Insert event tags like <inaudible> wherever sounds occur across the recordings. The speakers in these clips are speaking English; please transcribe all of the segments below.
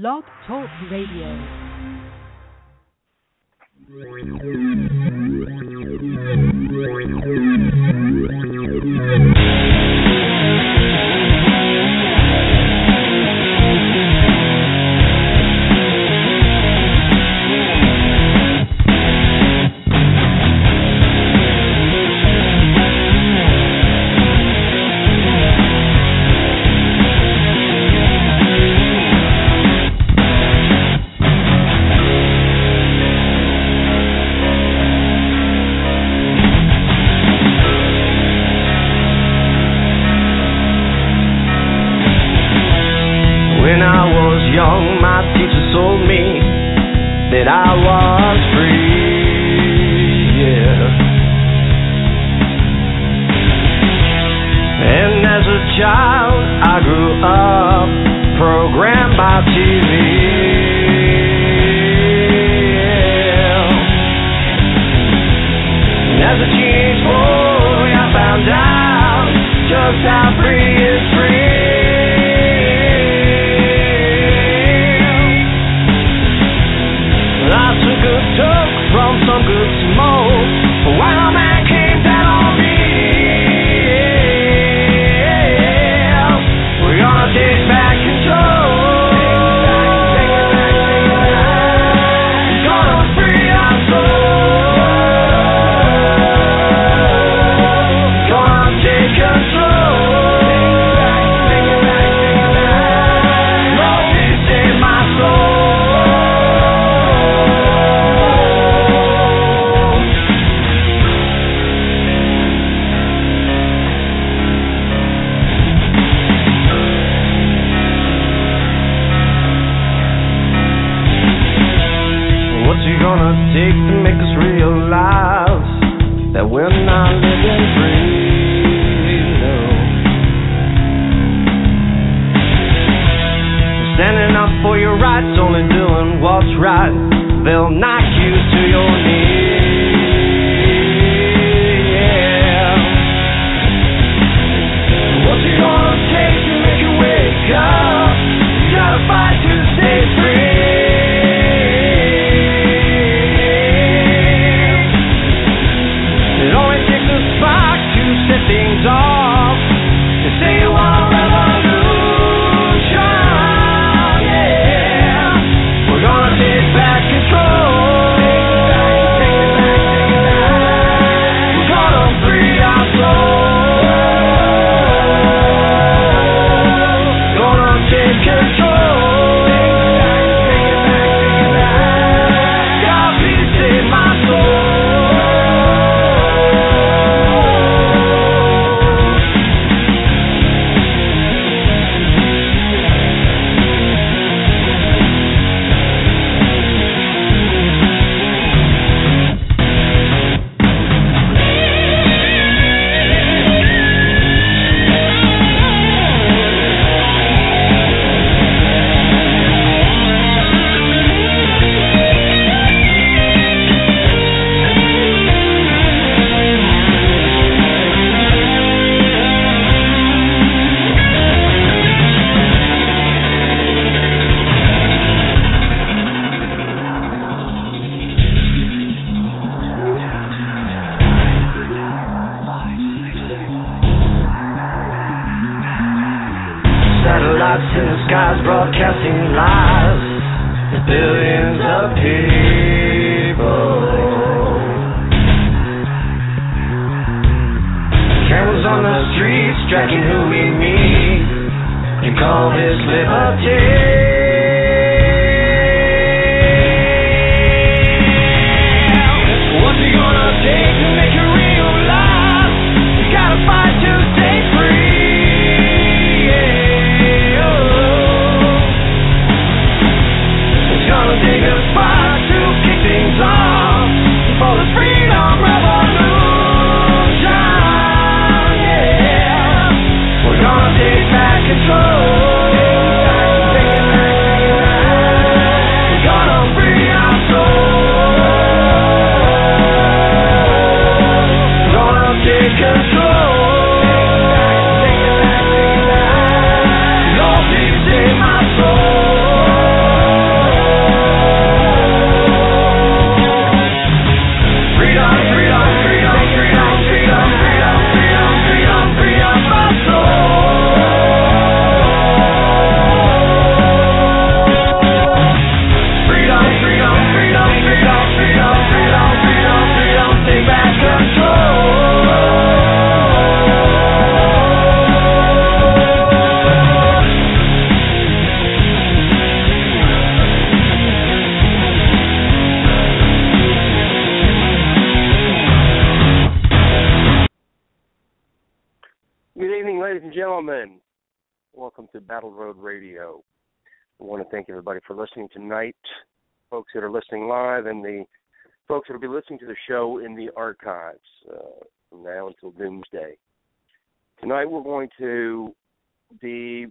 Blog Talk Radio.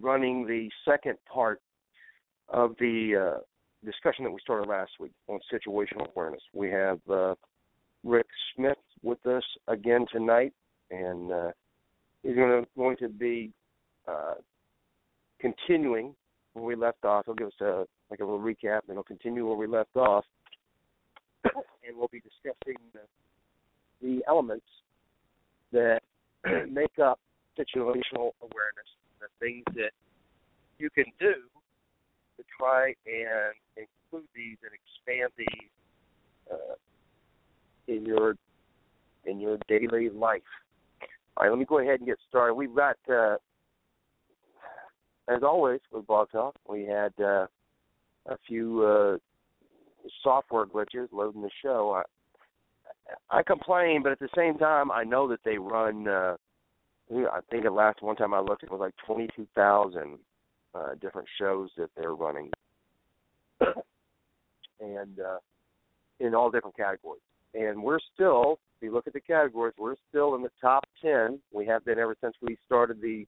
Running the second part of the uh, discussion that we started last week on situational awareness. We have uh, Rick Smith with us again tonight, and uh, he's going to going to be uh, continuing where we left off. He'll give us a like a little recap, and he'll continue where we left off, and we'll be discussing the, the elements that <clears throat> make up situational awareness, the things that you can do to try and include these and expand these uh, in your in your daily life. All right, let me go ahead and get started. We've got, uh, as always with Blog Talk, we had uh, a few uh, software glitches loading the show. I, I complain, but at the same time, I know that they run. I think at last one time I looked, it was like twenty-two thousand uh, different shows that they're running, <coughs> and uh, in all different categories. And we're still, if you look at the categories, we're still in the top ten. We have been ever since we started the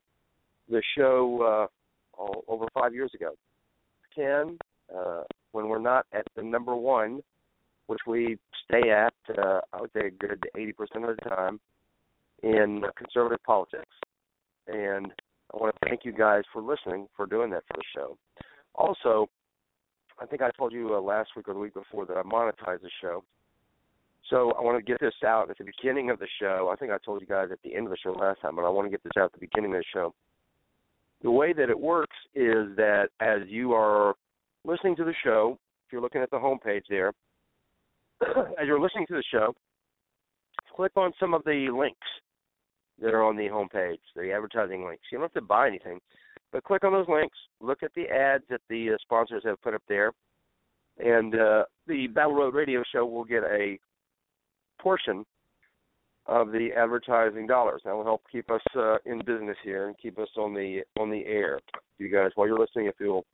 the show uh, over five years ago. Ten uh, when we're not at the number one, which we stay at, uh, I would say a good 80% of the time in conservative politics. And I want to thank you guys for listening, for doing that for the show. Also, I think I told you uh, last week or the week before that I monetized the show. So I want to get this out at the beginning of the show. I think I told you guys at the end of the show last time, but I want to get this out at the beginning of the show. The way that it works is that as you are listening to the show, if you're looking at the homepage there, <clears throat> as you're listening to the show, click on some of the links that are on the homepage, the advertising links. You don't have to buy anything, but click on those links, look at the ads that the uh, sponsors have put up there, and uh, the Battle Road Radio Show will get a portion of the advertising dollars. That will help keep us uh, in business here and keep us on the on the air. You guys, while you're listening, if you'll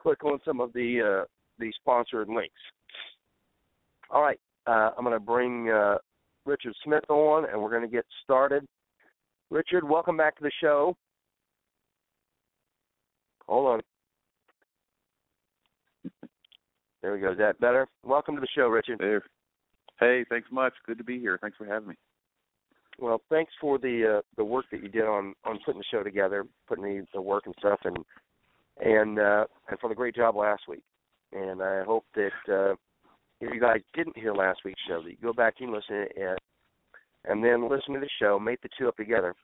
click on some of the uh, the sponsored links. All right, uh, I'm going to bring uh, Richard Smith on, and we're going to get started. Richard, welcome back to the show. Hold on. There we go. Is that better? Welcome to the show, Richard. There. Hey, thanks much. Good to be here. Thanks for having me. Well, thanks for the uh, the work that you did on on putting the show together, putting the, the work and stuff, and and uh, and for the great job last week. And I hope that uh, if you guys didn't hear last week's show, that you go back and listen and and then listen to the show, make the two up together,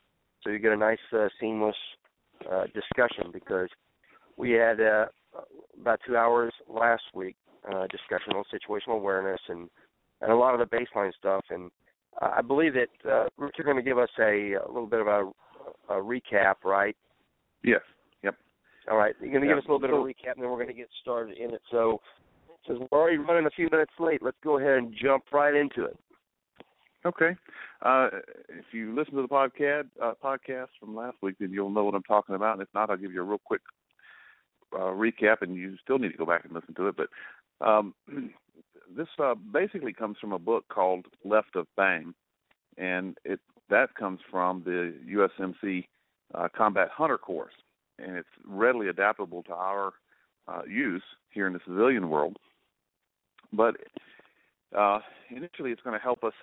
so you get a nice uh, seamless uh, discussion. Because we had uh, about two hours last week uh, discussion on situational awareness and and a lot of the baseline stuff. And uh, I believe that uh, Rich, you're going to give us a, a little bit of a, a recap, right? Yes. Yep. All right. You're going to Yeah. give us a little bit of a recap, and then we're going to get started in it. So, since we're already running a few minutes late, let's go ahead and jump right into it. Okay. Uh, if you listen to the podcast uh, podcast from last week, then you'll know what I'm talking about. And if not, I'll give you a real quick uh, recap, and you still need to go back and listen to it. But um, <clears throat> this uh, basically comes from a book called Left of Bang, and it that comes from the USMC uh, Combat Hunter course, and it's readily adaptable to our uh, use here in the civilian world. But uh, initially, it's going to help us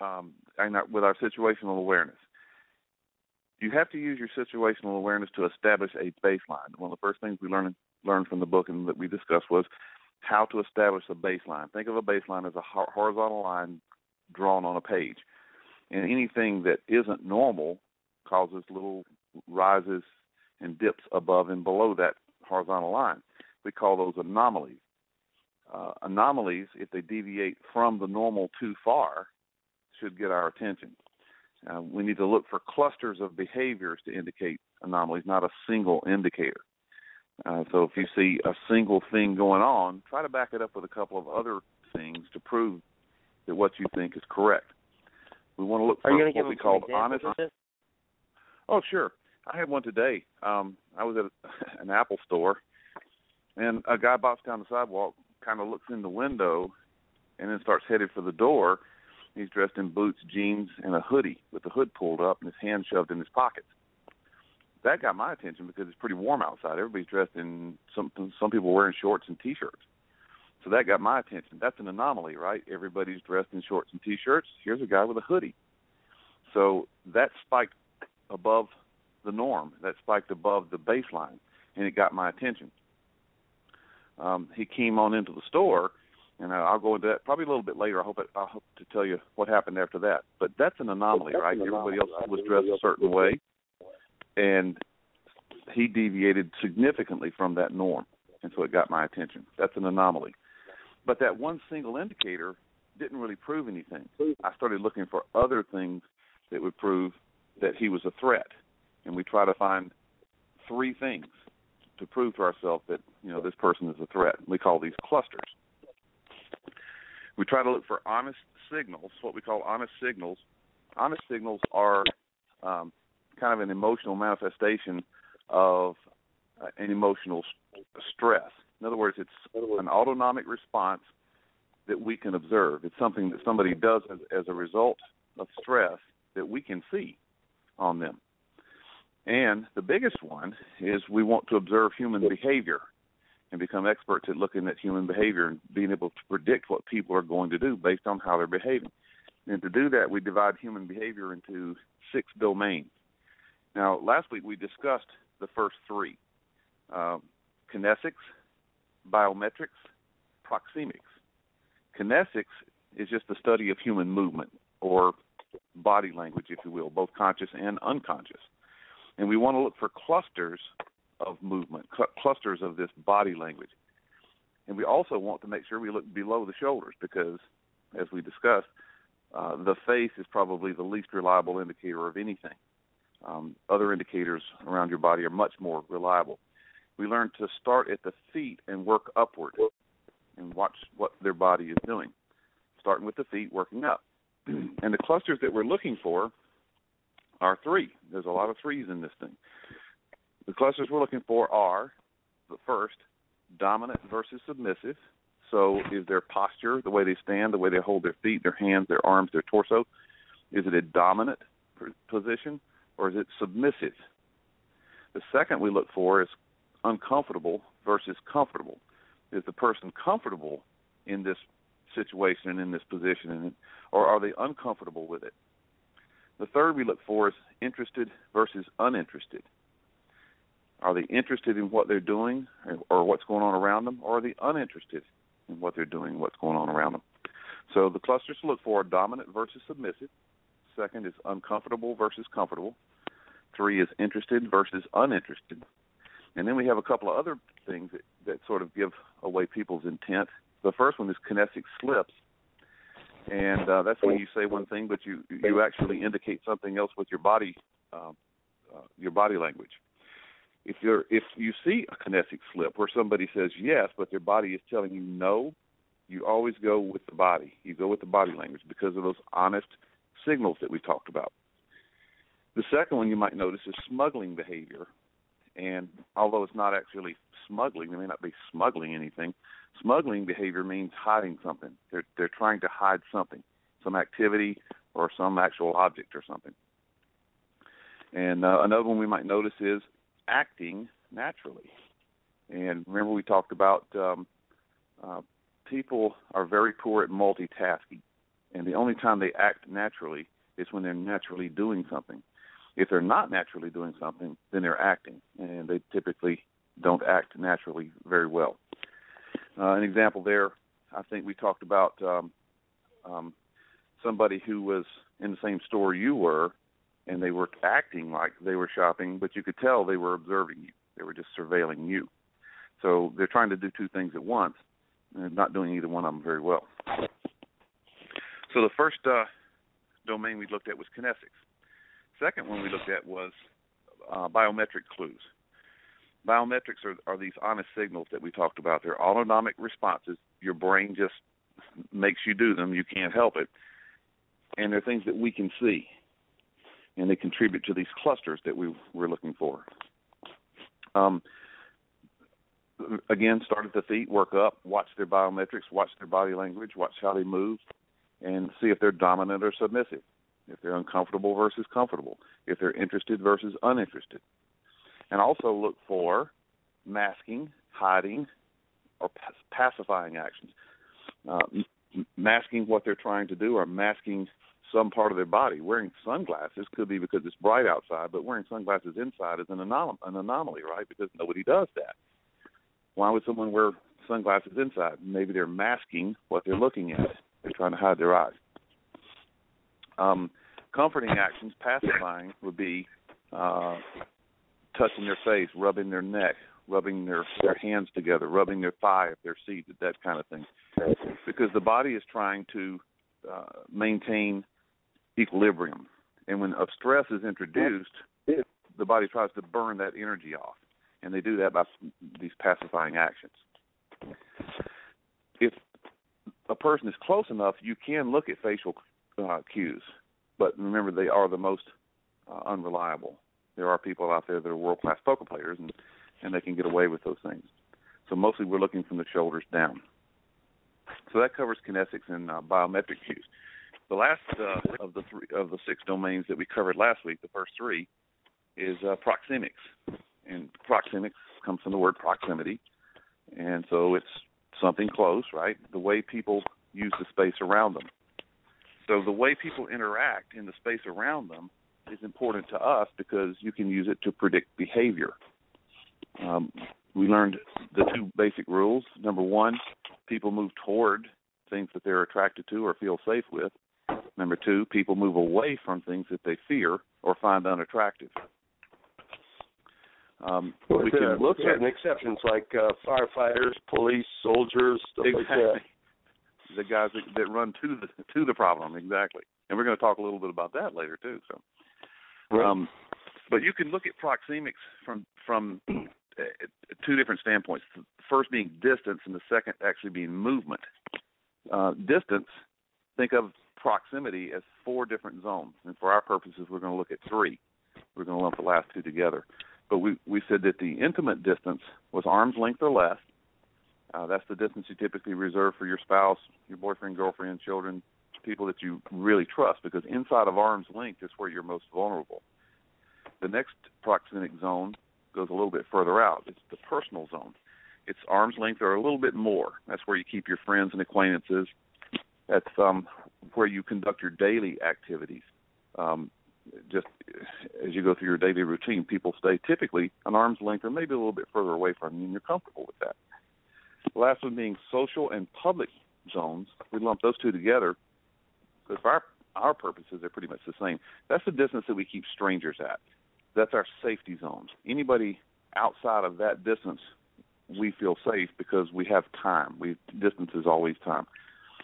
um, and with our situational awareness. You have to use your situational awareness to establish a baseline. One of the first things we learned learned from the book and that we discussed was how to establish a baseline. Think of a baseline as a horizontal line drawn on a page, and anything that isn't normal causes little rises and dips above and below that horizontal line. We call those anomalies. Uh, anomalies, if they deviate from the normal too far, should get our attention. Uh, we need to look for clusters of behaviors to indicate anomalies, not a single indicator. Uh, so if you see a single thing going on, try to back it up with a couple of other things to prove that what you think is correct. We want to look for Are you going to what we call honest. Oh, sure. I had one today. Um, I was at <laughs> an Apple store, and a guy bops down the sidewalk, kind of looks in the window, and then starts headed for the door. He's dressed in boots, jeans, and a hoodie with the hood pulled up and his hand shoved in his pockets. That got my attention because it's pretty warm outside. Everybody's dressed in some some people wearing shorts and t-shirts. So that got my attention. That's an anomaly, right? Everybody's dressed in shorts and t-shirts. Here's a guy with a hoodie. So that spiked above the norm. That spiked above the baseline, and it got my attention. Um, he came on into the store, and uh, I'll go into that probably a little bit later. I hope it, I hope to tell you what happened after that. But that's an anomaly, That's right? an Everybody anomaly, else was dressed a certain way, and he deviated significantly from that norm, and so it got my attention. That's an anomaly. But that one single indicator didn't really prove anything. I started looking for other things that would prove that he was a threat, and we try to find three things to prove to ourselves that you know this person is a threat. We call these clusters. We try to look for honest signals, what we call honest signals. Honest signals are um, kind of an emotional manifestation of uh, an emotional s- stress. In other words, it's an autonomic response that we can observe. It's something that somebody does as, as a result of stress that we can see on them. And the biggest one is we want to observe human behavior and become experts at looking at human behavior and being able to predict what people are going to do based on how they're behaving. And to do that, we divide human behavior into six domains. Now, last week we discussed the first three um, kinesics, biometrics, proxemics. Kinesics is just the study of human movement or body language, if you will, both conscious and unconscious. And we want to look for clusters of movement, cl- clusters of this body language. And we also want to make sure we look below the shoulders because, as we discussed, uh, the face is probably the least reliable indicator of anything. Um, other indicators around your body are much more reliable. We learn to start at the feet and work upward and watch what their body is doing, starting with the feet, working up. <clears throat> and the clusters that we're looking for are three. There's a lot of threes in this thing. The clusters we're looking for are the first, dominant versus submissive. So, is their posture, the way they stand, the way they hold their feet, their hands, their arms, their torso, is it a dominant position or is it submissive? The second we look for is uncomfortable versus comfortable. Is the person comfortable in this situation and in this position, or are they uncomfortable with it? The third we look for is interested versus uninterested. Are they interested in what they're doing or what's going on around them, or are they uninterested in what they're doing, what's going on around them? So the clusters to look for are dominant versus submissive. Second is uncomfortable versus comfortable. Three is interested versus uninterested. And then we have a couple of other things that, that sort of give away people's intent. The first one is kinesic slips, and uh, that's when you say one thing, but you you actually indicate something else with your body, uh, uh, your body language. If you're if you see a kinesic slip where somebody says yes, but their body is telling you no, you always go with the body. You go with the body language because of those honest signals that we talked about. The second one you might notice is smuggling behavior. And although it's not actually smuggling, they may not be smuggling anything. Smuggling behavior means hiding something. They're they're trying to hide something, some activity or some actual object or something. And uh, another one we might notice is acting naturally. And remember we talked about um, uh, people are very poor at multitasking, and the only time they act naturally is when they're naturally doing something. If they're not naturally doing something, then they're acting, and they typically don't act naturally very well. Uh, an example there, I think we talked about um, um, somebody who was in the same store you were, and they were acting like they were shopping, but you could tell they were observing you. They were just surveilling you. So they're trying to do two things at once, and not doing either one of them very well. So the first uh, domain we looked at was kinesics. Second one we looked at was uh, biometric clues. Biometrics are, are these honest signals that we talked about. They're autonomic responses. Your brain just makes you do them. You can't help it. And they're things that we can see. And they contribute to these clusters that we we're looking for. Um, again, start at the feet, work up, watch their biometrics, watch their body language, watch how they move, and see if they're dominant or submissive, if they're uncomfortable versus comfortable, if they're interested versus uninterested. And also look for masking, hiding, or pacifying actions. Uh, masking what they're trying to do or masking some part of their body. Wearing sunglasses could be because it's bright outside, but wearing sunglasses inside is an, anom- an anomaly, right? Because nobody does that. Why would someone wear sunglasses inside? Maybe they're masking what they're looking at. They're trying to hide their eyes. Um, comforting actions, pacifying, would be uh, touching their face, rubbing their neck, rubbing their their hands together, rubbing their thigh if they're seated, that kind of thing. Because the body is trying to uh, maintain equilibrium, and when a stress is introduced, the body tries to burn that energy off, and they do that by these pacifying actions. If a person is close enough, you can look at facial uh, cues, but remember they are the most uh, unreliable. There are people out there that are world class poker players, and and they can get away with those things. So mostly we're looking from the shoulders down. So that covers kinesics and uh, biometric cues. The last uh, of the three of the six domains that we covered last week, the first three, is uh, proxemics, and proxemics comes from the word proximity, and so it's something close, right? The way people use the space around them. So the way people interact in the space around them is important to us because you can use it to predict behavior. Um, we learned the two basic rules. Number one, people move toward things that they're attracted to or feel safe with. Number two, people move away from things that they fear or find unattractive. Um, we can uh, look at exceptions like uh, firefighters, police, soldiers, stuff exactly. like that. The guys that, that run to the to the problem, exactly. And we're going to talk a little bit about that later too. So, right. um, but you can look at proxemics from from uh, two different standpoints. The first being distance, and the second actually being movement. Uh, distance, think of proximity as four different zones, and for our purposes, we're going to look at three. We're going to lump the last two together. But we we said that the intimate distance was arm's length or less. Uh, that's the distance you typically reserve for your spouse, your boyfriend, girlfriend, children, people that you really trust, because inside of arm's length is where you're most vulnerable. The next proxemic zone goes a little bit further out. It's the personal zone. It's arm's length or a little bit more. That's where you keep your friends and acquaintances. That's um, where you conduct your daily activities. Um, just as you go through your daily routine, people stay typically an arm's length or maybe a little bit further away from you, and you're comfortable with that. The last one being social and public zones. We lump those two together because for our our purposes, they're pretty much the same. That's the distance that we keep strangers at that's our safety zones. Anybody outside of that distance, we feel safe because we have time. We distance is always time,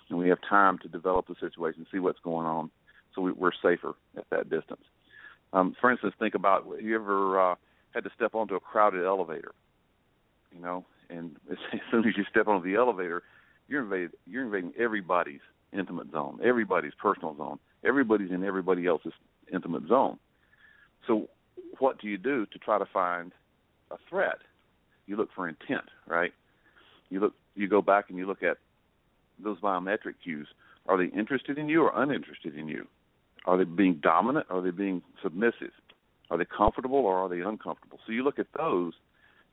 and we have time to develop the situation, see what's going on, so we, we're safer at that distance. Um, for instance, think about you ever uh, had to step onto a crowded elevator, you know, and <laughs> as soon as you step onto the elevator, you're invading you're invading everybody's intimate zone, everybody's personal zone, everybody's in everybody else's intimate zone. So what do you do to try to find a threat? You look for intent, right? You look, you go back and you look at those biometric cues. Are they interested in you or uninterested in you? Are they being dominant? Or are they being submissive? Are they comfortable or are they uncomfortable? So you look at those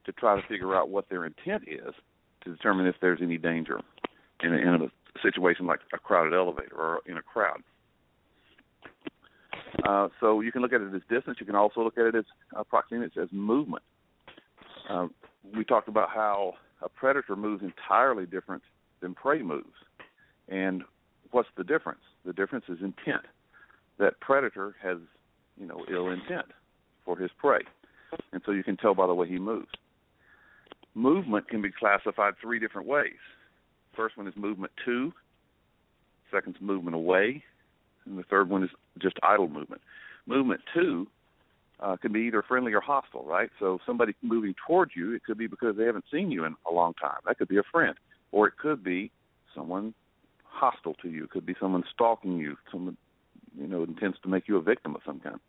to try to figure out what their intent is to determine if there's any danger in a, in a situation like a crowded elevator or in a crowd. Uh, so you can look at it as distance. You can also look at it as uh, proximity, as movement. Uh, we talked about how a predator moves entirely different than prey moves. And what's the difference? The difference is intent. That predator has, you know, ill intent for his prey. And so you can tell by the way he moves. Movement can be classified three different ways. First one is movement to, second's movement away, and the third one is just idle movement. Movement to uh, can be either friendly or hostile, right? So somebody moving towards you, it could be because they haven't seen you in a long time. That could be a friend, or it could be someone hostile to you. It could be someone stalking you. Someone you know intends to make you a victim of some kind.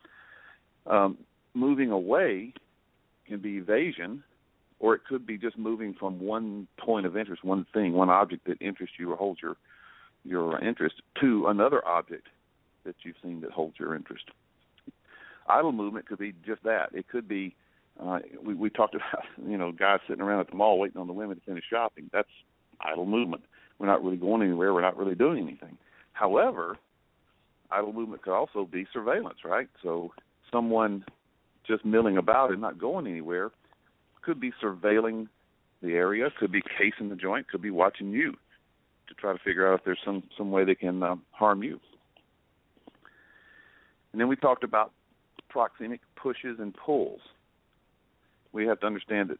Um, moving away can be evasion, or it could be just moving from one point of interest, one thing, one object that interests you or holds your your interest, to another object that you've seen that holds your interest. Idle movement could be just that. It could be uh, we we talked about <laughs> you know guys sitting around at the mall waiting on the women to finish shopping. That's idle movement. We're not really going anywhere. We're not really doing anything. However, idle movement could also be surveillance, right? So someone just milling about and not going anywhere could be surveilling the area, could be casing the joint, could be watching you to try to figure out if there's some some way they can um, harm you. And then we talked about proxemic pushes and pulls. We have to understand that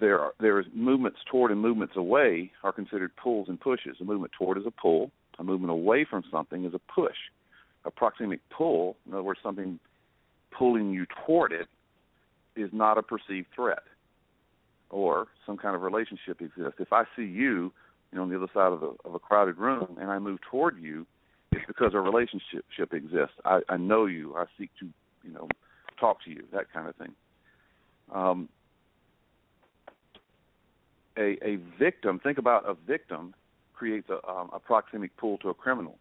there are there is movements toward and movements away are considered pulls and pushes. A movement toward is a pull. A movement away from something is a push. A proxemic pull, in other words, something pulling you toward it, is not a perceived threat, or some kind of relationship exists. If I see you, you know, on the other side of, the, of a crowded room, and I move toward you, it's because a relationship exists. I, I know you. I seek to, you know, talk to you. That kind of thing. Um, a, a victim, think about a victim creates a, um, a proxemic pull to a criminal.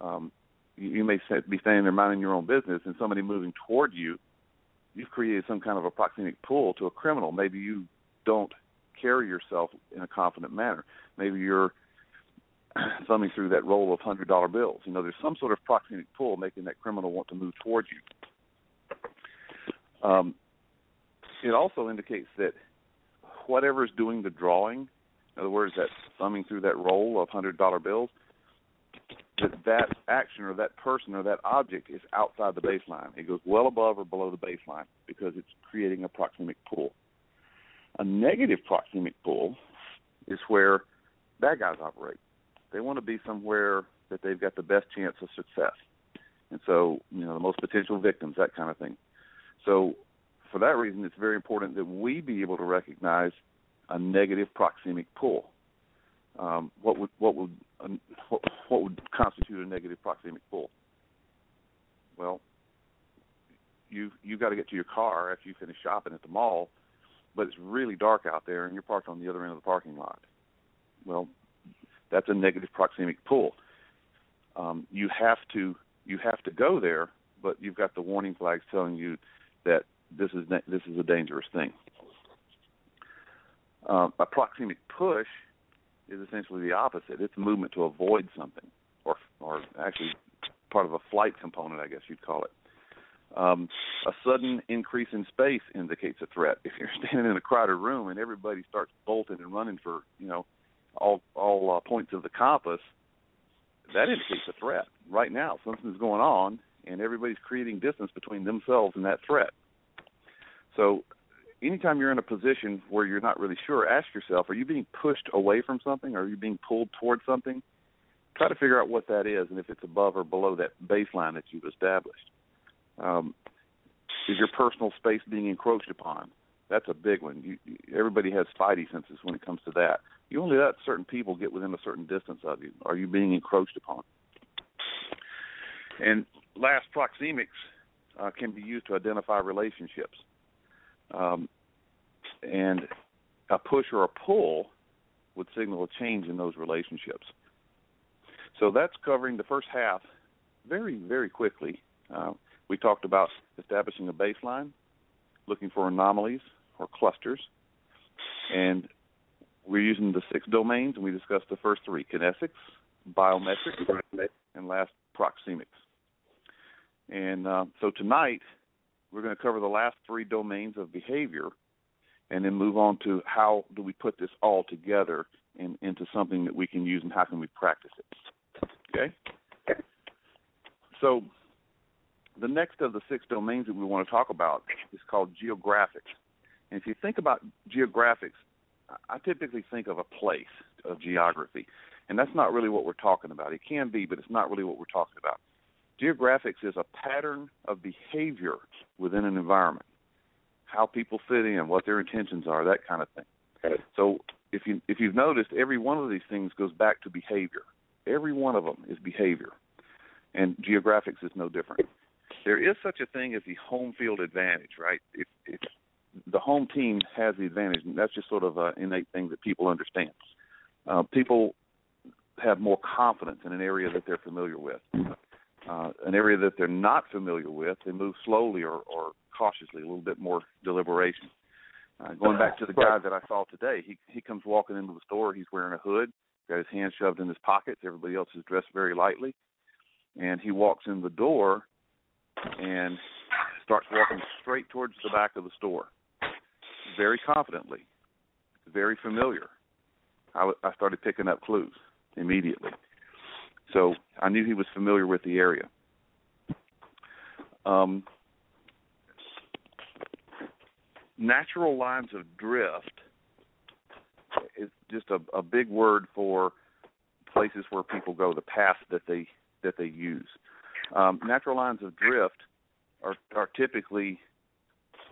Um, you, you may be standing there minding your own business, and somebody moving toward you, you've created some kind of a proxemic pull to a criminal. Maybe you don't carry yourself in a confident manner. Maybe you're <clears throat> thumbing through that roll of hundred dollar bills. You know, there's some sort of proxemic pull making that criminal want to move towards you. Um, it also indicates that whatever is doing the drawing, in other words, that thumbing through that roll of hundred dollar bills, that that action or that person or that object is outside the baseline. It goes well above or below the baseline because it's creating a proxemic pull. A negative proxemic pull is where bad guys operate. They want to be somewhere that they've got the best chance of success. And so, you know, the most potential victims, that kind of thing. So for that reason, it's very important that we be able to recognize a negative proxemic pull. Um, what would what would what, what would constitute a negative proxemic pull? Well, you you got to get to your car after you finish shopping at the mall, but it's really dark out there and you're parked on the other end of the parking lot. Well, that's a negative proxemic pull. Um, you have to you have to go there, but you've got the warning flags telling you that this is this is a dangerous thing. Uh, a proxemic push is essentially the opposite. It's a movement to avoid something, or or actually part of a flight component, I guess you'd call it. Um, a sudden increase in space indicates a threat. If you're <laughs> standing in a crowded room and everybody starts bolting and running for you know all all uh, points of the compass, that indicates a threat. Right now, something's going on, and everybody's creating distance between themselves and that threat. So anytime you're in a position where you're not really sure, ask yourself, are you being pushed away from something? Or Are you being pulled towards something? Try to figure out what that is and if it's above or below that baseline that you've established. Um, is your personal space being encroached upon? That's a big one. You, everybody has spidey senses when it comes to that. You only let certain people get within a certain distance of you. Are you being encroached upon? And last, proxemics uh, can be used to identify relationships um, and a push or a pull would signal a change in those relationships. So that's covering the first half very, very quickly. Uh, we talked about establishing a baseline, looking for anomalies or clusters, and we're using the six domains, and we discussed the first three kinesics, biometrics, and last proxemics. And uh, so tonight we're going to cover the last three domains of behavior and then move on to how do we put this all together in, into something that we can use and how can we practice it. Okay? So the next of the six domains that we want to talk about is called geographics. And if you think about geographics, I typically think of a place of geography. And that's not really what we're talking about. It can be, but it's not really what we're talking about. Geographics is a pattern of behavior within an environment, how people fit in, what their intentions are, that kind of thing. Okay. So if you if you've noticed, every one of these things goes back to behavior. Every one of them is behavior, and geographics is no different. there is such a thing as the home field advantage, right? If, if the home team has the advantage, and that's just sort of an innate thing that people understand. Uh, people have more confidence in an area that they're familiar with. Uh, an area that they're not familiar with, they move slowly or, or cautiously, a little bit more deliberation. Uh, going back to the guy that I saw today, he he comes walking into the store. He's wearing a hood, got his hands shoved in his pockets. Everybody else is dressed very lightly, and he walks in the door and starts walking straight towards the back of the store, very confidently, very familiar. I, I started picking up clues immediately, so I knew he was familiar with the area. Um, natural lines of drift is just a, a big word for places where people go, the path that they that they use. Um, natural lines of drift are are typically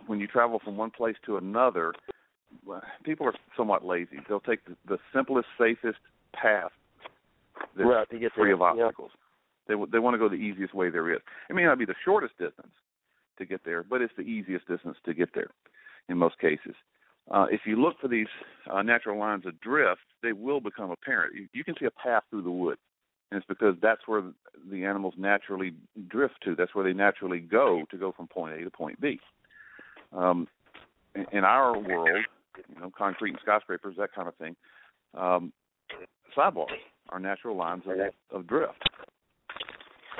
when you travel from one place to another. People are somewhat lazy. They'll take the, the simplest, safest path that's Right, to get free there, of obstacles. They they want to go the easiest way there is. It may not be the shortest distance to get there, but it's the easiest distance to get there in most cases. Uh, if you look for these uh, natural lines of drift, they will become apparent. You, you can see a path through the woods, and it's because that's where the animals naturally drift to. That's where they naturally go to go from point A to point B. Um, in, in our world, you know, concrete and skyscrapers, that kind of thing, um, sidewalks are natural lines of, of drift.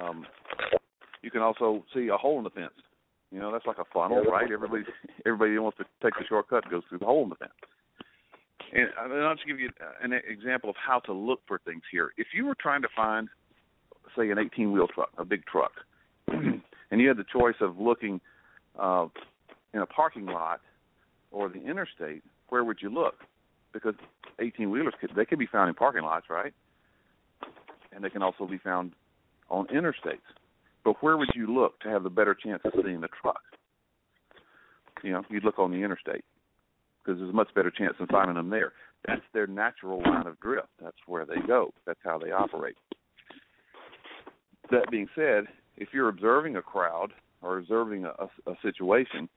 Um, you can also see a hole in the fence. You know, that's like a funnel, right? Everybody, everybody wants to take the shortcut goes through the hole in the fence. And I'll just give you an example of how to look for things here. If you were trying to find, say, an 18-wheel truck, a big truck, <clears throat> and you had the choice of looking uh, in a parking lot or the interstate, where would you look? Because 18-wheelers could they could be found in parking lots, right? And they can also be found on interstates. But where would you look to have the better chance of seeing the truck? You know, you'd look on the interstate because there's a much better chance of finding them there. That's their natural line of drift. That's where they go. That's how they operate. That being said, if you're observing a crowd or observing a, a, a situation,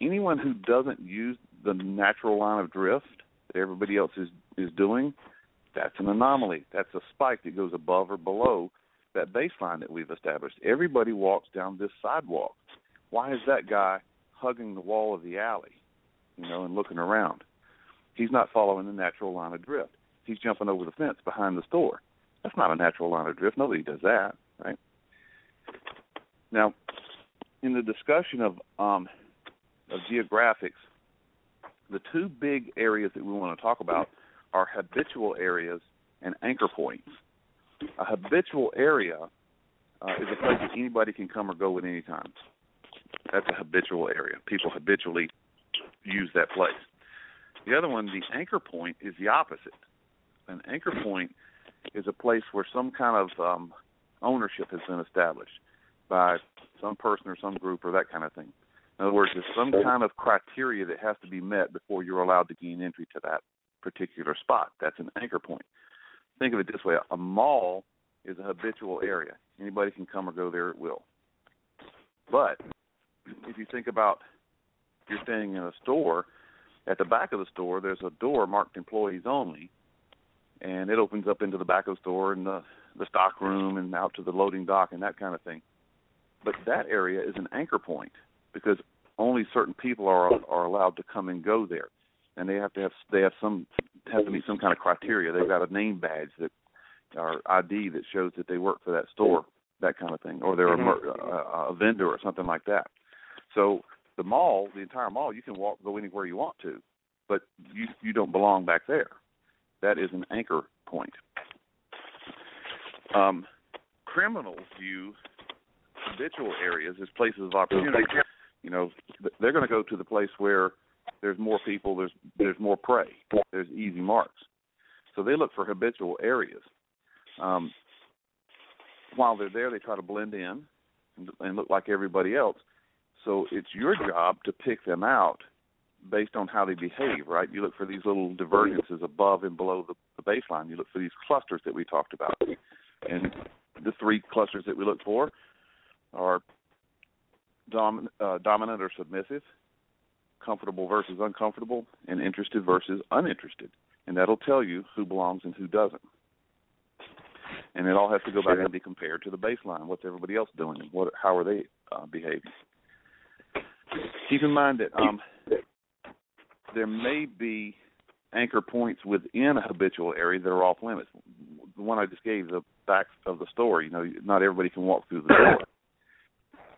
anyone who doesn't use the natural line of drift that everybody else is is doing, that's an anomaly. That's a spike that goes above or below that baseline that we've established. Everybody walks down this sidewalk. Why is that guy hugging the wall of the alley, you know, and looking around? He's not following the natural line of drift. He's jumping over the fence behind the store. That's not a natural line of drift. Nobody does that, right? Now, in the discussion of um, of geographics, the two big areas that we want to talk about are habitual areas and anchor points. A habitual area uh, is a place that anybody can come or go at any time. That's a habitual area. People habitually use that place. The other one, the anchor point, is the opposite. An anchor point is a place where some kind of um, ownership has been established by some person or some group or that kind of thing. In other words, there's some kind of criteria that has to be met before you're allowed to gain entry to that particular spot. That's an anchor point. Think of it this way a mall is a habitual area. Anybody can come or go there at will. But if you think about you're staying in a store, at the back of the store there's a door marked employees only and it opens up into the back of the store and the the stock room and out to the loading dock and that kind of thing. But that area is an anchor point because only certain people are are allowed to come and go there, and they have to have they have some has to be some kind of criteria. They've got a name badge that or ID that shows that they work for that store, that kind of thing, or they're a, mer- a, a vendor or something like that. So the mall, the entire mall, you can walk go anywhere you want to, but you you don't belong back there. That is an anchor point. Um, criminals view habitual areas as places of opportunity. You know, they're going to go to the place where there's more people, there's there's more prey, there's easy marks. So they look for habitual areas. Um, while they're there, they try to blend in and, and look like everybody else. So it's your job to pick them out based on how they behave, right? You look for these little divergences above and below the, the baseline. You look for these clusters that we talked about. And the three clusters that we look for are dom- uh, dominant or submissive, comfortable versus uncomfortable, and interested versus uninterested. And that'll tell you who belongs and who doesn't. And it all has to go back and be compared to the baseline. What's everybody else doing? And what? How are they uh, behaving? Keep in mind that um, there may be anchor points within a habitual area that are off limits. The one I just gave, the back of the store, you know, not everybody can walk through the door.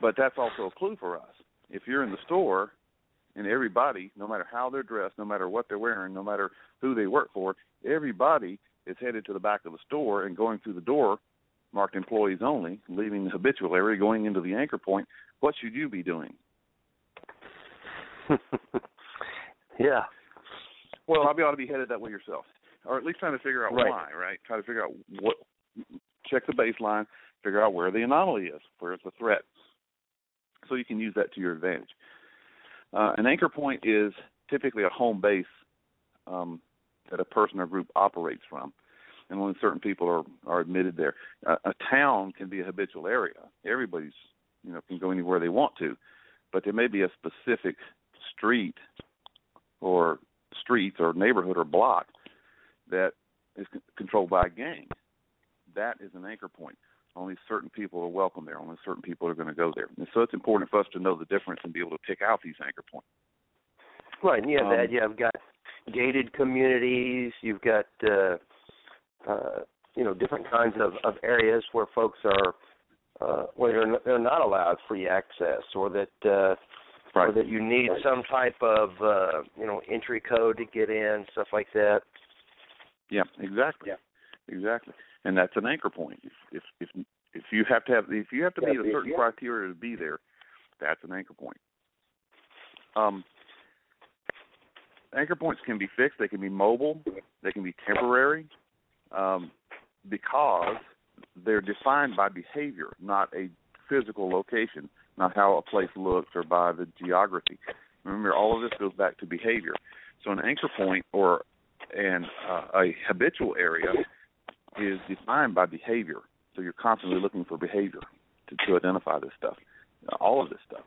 But that's also a clue for us. If you're in the store and everybody, no matter how they're dressed, no matter what they're wearing, no matter who they work for, everybody is headed to the back of the store and going through the door marked employees only, leaving the habitual area, going into the anchor point, what should you be doing? <laughs> yeah. Well, probably ought to be headed that way yourself, or at least trying to figure out Right. why. Right? Try to figure out what. Check the baseline. Figure out where the anomaly is, where it's a threat, so you can use that to your advantage. Uh, an anchor point is typically a home base um, that a person or group operates from, and only certain people are are admitted there. Uh, a town can be a habitual area. Everybody's you know can go anywhere they want to, but there may be a specific street or streets or neighborhood or block that is c- controlled by a gang. That is an anchor point. Only certain people are welcome there. Only certain people are going to go there. And so it's important for us to know the difference and be able to pick out these anchor points. Right, and you have Um, that. You have got gated communities. You've got uh, uh, you know different kinds of, of areas where folks are uh, where they're not, they're not allowed free access, or that uh, or that you need some type of uh, you know entry code to get in, stuff like that. Yeah, exactly. Yeah. Exactly. And that's an anchor point. If if if if you have to have if you have to Yeah, meet a certain yeah. criteria to be there, that's an anchor point. Um anchor points can be fixed, they can be mobile, they can be temporary, um, because they're defined by behavior, not a physical location, not how a place looks or by the geography. Remember, all of this goes back to behavior. So an anchor point or and uh, a habitual area is defined by behavior. So you're constantly looking for behavior to, to identify this stuff, all of this stuff.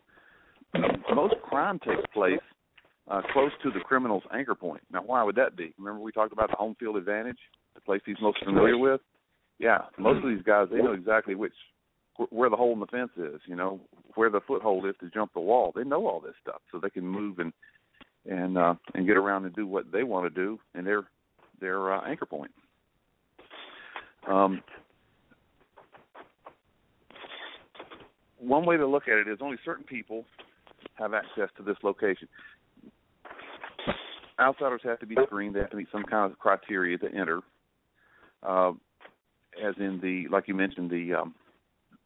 Most crime takes place uh, close to the criminal's anchor point. Now, why would that be? Remember we talked about the home field advantage, the place he's most familiar with. Yeah, most of these guys they know exactly which where the hole in the fence is. You know where the foothold is to jump the wall. They know all this stuff, so they can move and and uh, and get around and do what they want to do in their their uh, anchor point. Um, one way to look at it is only certain people have access to this location. Outsiders have to be screened. They have to meet some kind of criteria to enter. Uh, as in the, like you mentioned, the um,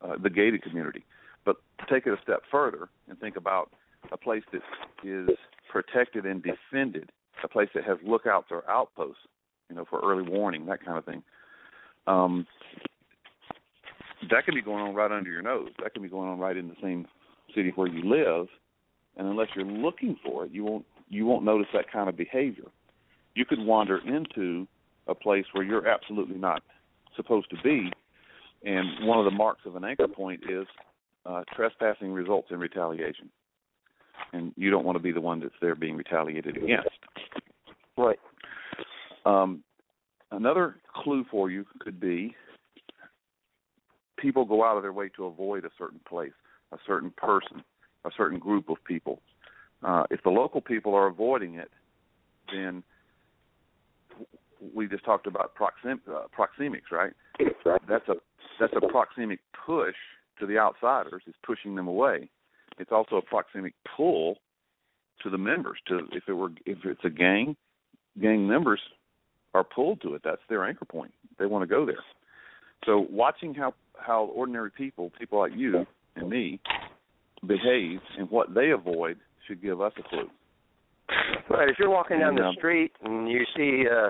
uh, the gated community. But take it a step further and think about a place that is protected and defended, a place that has lookouts or outposts, you know, for early warning, that kind of thing. Um, that can be going on right under your nose. That can be going on right in the same city where you live, and unless you're looking for it, you won't you won't notice that kind of behavior. You could wander into a place where you're absolutely not supposed to be, and one of the marks of an anchor point is uh, trespassing results in retaliation, and you don't want to be the one that's there being retaliated against. Right. Um, another clue for you could be people go out of their way to avoid a certain place, a certain person, a certain group of people. Uh, if the local people are avoiding it, then we just talked about proxim- uh, proxemics, right? That's a that's a proxemic push to the outsiders. It's pushing them away. It's also a proxemic pull to the members. To if it were if it's a gang, gang members are pulled to it. That's their anchor point. They want to go there. So watching how how ordinary people, people like you and me, behave and what they avoid should give us a clue. Right. If you're walking down the um, street and you see uh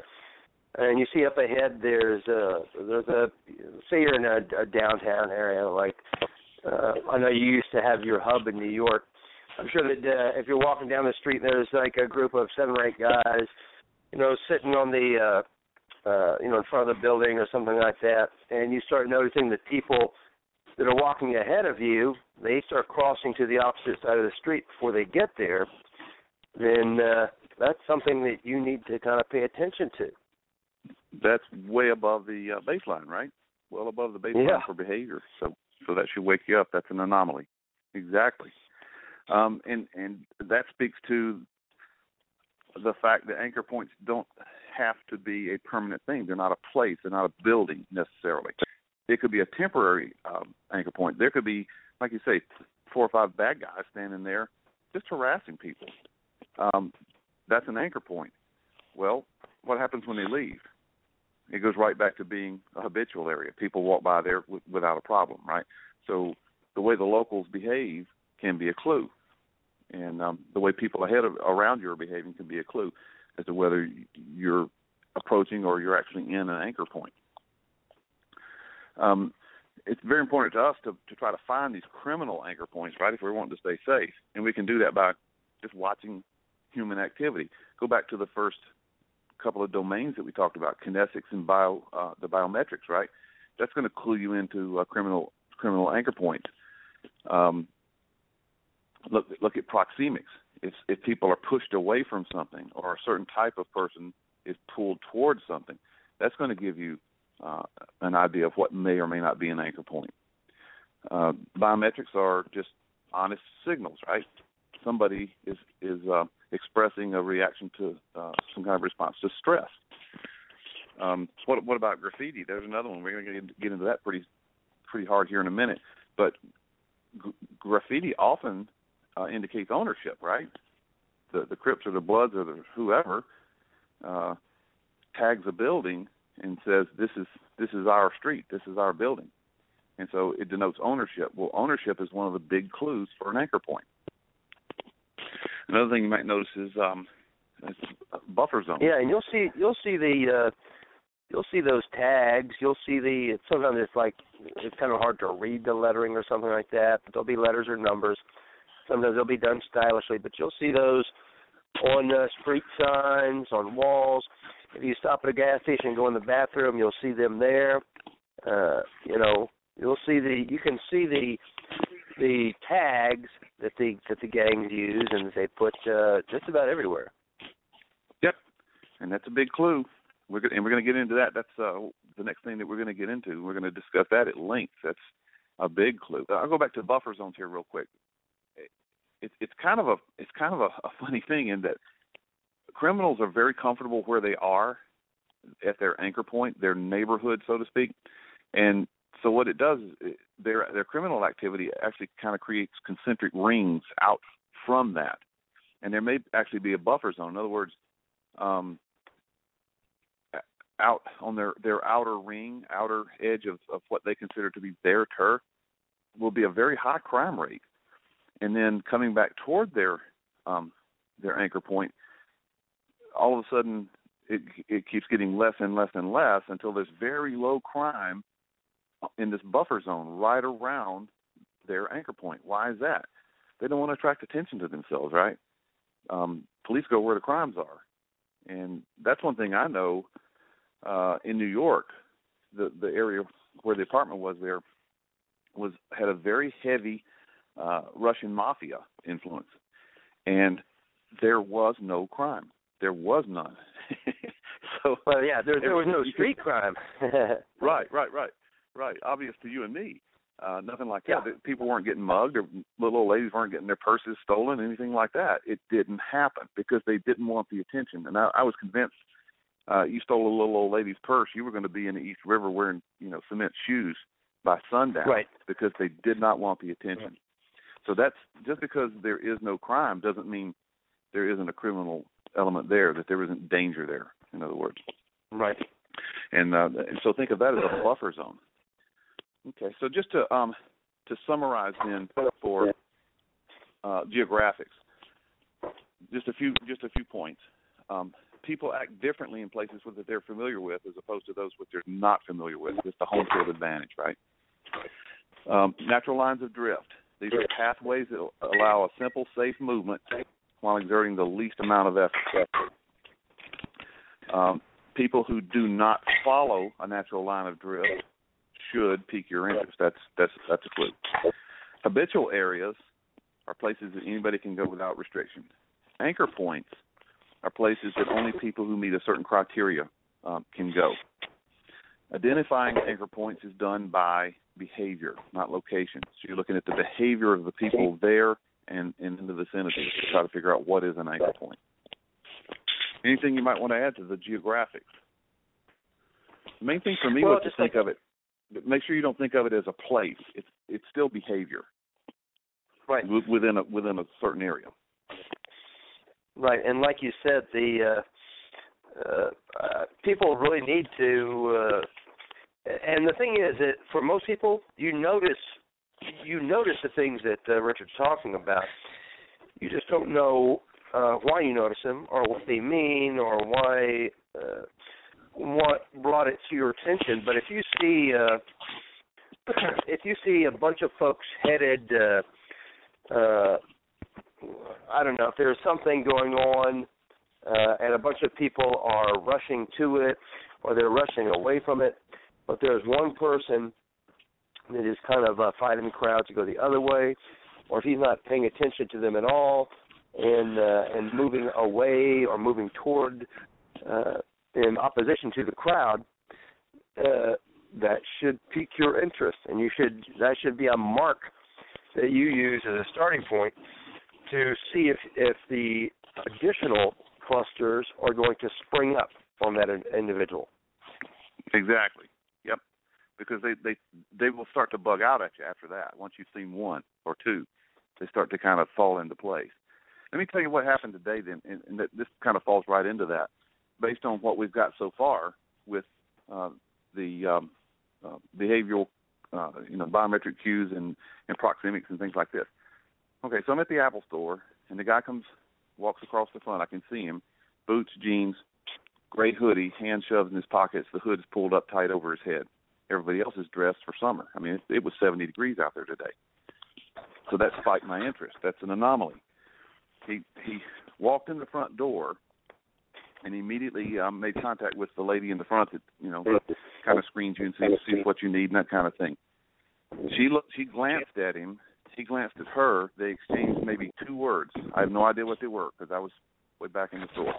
and you see up ahead there's a there's a say you're in a, a downtown area like uh I know you used to have your hub in New York. I'm sure that uh, if you're walking down the street and there's like a group of seven or eight guys, you know, sitting on the uh uh you know in front of the building or something like that and you start noticing that people that are walking ahead of you, they start crossing to the opposite side of the street before they get there, then uh, that's something that you need to kind of pay attention to. That's way above the uh, baseline, right? Well above the baseline Yeah. for behavior. So so that should wake you up. That's an anomaly. Exactly. Um, and and that speaks to the fact that anchor points don't have to be a permanent thing. They're not a place. They're not a building necessarily. It could be a temporary um, anchor point. There could be, like you say, four or five bad guys standing there just harassing people. Um, that's an anchor point. Well, what happens when they leave? It goes right back to being a habitual area. People walk by there w- without a problem, right? So the way the locals behave can be a clue, and um, the way people ahead of around you are behaving can be a clue as to whether you're approaching or you're actually in an anchor point. Um, it's very important to us to, to try to find these criminal anchor points, right? If we want to stay safe, and we can do that by just watching human activity. Go back to the first couple of domains that we talked about, kinesics and bio, uh, the biometrics, right? That's going to clue you into a criminal criminal anchor point. Um, look look at proxemics. If if people are pushed away from something, or a certain type of person is pulled towards something, that's going to give you uh, an idea of what may or may not be an anchor point. Uh, biometrics are just honest signals, right? Somebody is is uh, expressing a reaction to uh, some kind of response to stress. Um, what what about graffiti? There's another one. We're going to get into that pretty pretty hard here in a minute. But g- graffiti often uh, indicates ownership, right? The the Crips or the Bloods or the whoever uh, tags a building and says this is this is our street, this is our building, and so it denotes ownership. Well, ownership is one of the big clues for an anchor point. Another thing you might notice is um, buffer zone. Yeah, and you'll see you'll see the uh you'll see those tags. You'll see the sometimes it's like it's kind of hard to read the lettering or something like that. But there'll be letters or numbers. Sometimes they'll be done stylishly, but you'll see those on uh, street signs, on walls. If you stop at a gas station and go in the bathroom, you'll see them there. Uh, you know, you'll see the you can see the the tags that the that the gangs use and they put uh, just about everywhere. Yep, and that's a big clue. We're gonna, and we're going to get into that. That's uh, the next thing that we're going to get into. We're going to discuss that at length. That's a big clue. I'll go back to buffer zones here real quick. It's it's kind of a it's kind of a, a funny thing in that criminals are very comfortable where they are at their anchor point, their neighborhood, so to speak, and so what it does is their their criminal activity actually kind of creates concentric rings out from that, and there may actually be a buffer zone. In other words, um, out on their their outer ring, outer edge of of what they consider to be their turf, will be a very high crime rate, and then coming back toward their um, their anchor point, all of a sudden it it keeps getting less and less and less until there's very low crime in this buffer zone right around their anchor point. Why is that? They don't want to attract attention to themselves, right? Um, police go where the crimes are, and that's one thing I know. Uh, in New York, the the area where the apartment was there was had a very heavy uh, Russian mafia influence, and there was no crime. There was none. <laughs> so Well, yeah, there there was no <laughs> street crime. <laughs> right, right, right, right. Obvious to you and me. Uh, nothing like that. Yeah. People weren't getting mugged, or little old ladies weren't getting their purses stolen, anything like that. It didn't happen because they didn't want the attention. And I, I was convinced, uh, you stole a little old lady's purse, you were going to be in the East River wearing, you know, cement shoes by sundown, Right. Because they did not want the attention. So that's just because there is no crime doesn't mean there isn't a criminal element there, that there isn't danger there. In other words. right. And uh, and so think of that as a buffer zone. Okay, so just to um to summarize then for uh, geographics, just a few just a few points. Um, people act differently in places that they're familiar with as opposed to those which they're not familiar with. It's the home field advantage, right? Um, natural lines of drift. These are pathways that allow a simple, safe movement while exerting the least amount of effort. Um, people who do not follow a natural line of drift should pique your interest. That's that's that's a clue. Habitual areas are places that anybody can go without restriction. Anchor points are places that only people who meet a certain criteria um, can go. Identifying anchor points is done by behavior, not location. So you're looking at the behavior of the people there and, and in the vicinity to try to figure out what is an anchor point. Anything you might want to add to the geographics? The main thing for me Well, was to think like- of it. Make sure you don't think of it as a place. It's it's still behavior Right. wi- within a within a certain area. Right, and like you said, the uh, uh, uh, people really need to. Uh, and the thing is that for most people, you notice you notice the things that uh, Richard's talking about. You just don't know uh, why you notice them, or what they mean, or why uh, what brought it to your attention. But if you see uh, <clears throat> if you see a bunch of folks headed uh, uh, I don't know if there's something going on uh, and a bunch of people are rushing to it or they're rushing away from it, but there's one person that is kind of uh, fighting the crowd to go the other way, or if he's not paying attention to them at all and uh, and moving away or moving toward uh, in opposition to the crowd, uh, that should pique your interest, and you should that should be a mark that you use as a starting point to see if if the additional clusters are going to spring up on that individual. Exactly. Because they they they will start to bug out at you after that. Once you've seen one or two, they start to kind of fall into place. Let me tell you what happened today. Then, and, and this kind of falls right into that, based on what we've got so far with uh, the um, uh, behavioral, uh, you know, biometric cues and and proxemics and things like this. Okay, so I'm at the Apple store, and the guy comes, walks across the front. I can see him, boots, jeans, gray hoodie, hand shoved in his pockets, the hood's pulled up tight over his head. Everybody else is dressed for summer. I mean, it, it was 70 degrees out there today. So that spiked my interest. That's an anomaly. He he walked in the front door and immediately um, made contact with the lady in the front that you know kind of screens you and sees, sees what you need and that kind of thing. She looked. She glanced at him. He glanced at her. They exchanged maybe two words. I have no idea what they were because I was way back in the store.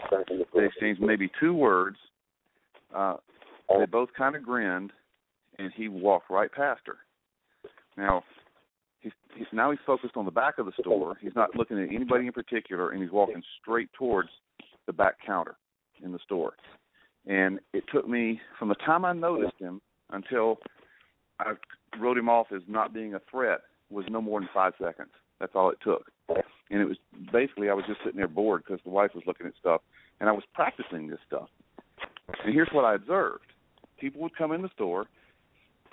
They exchanged maybe two words. Uh, they both kind of grinned, and he walked right past her. Now, he's, he's now he's focused on the back of the store. He's not looking at anybody in particular, and he's walking straight towards the back counter in the store. And it took me from the time I noticed him until I wrote him off as not being a threat was no more than five seconds. That's all it took. And it was basically I was just sitting there bored because the wife was looking at stuff, and I was practicing this stuff. And here's what I observed: people would come in the store,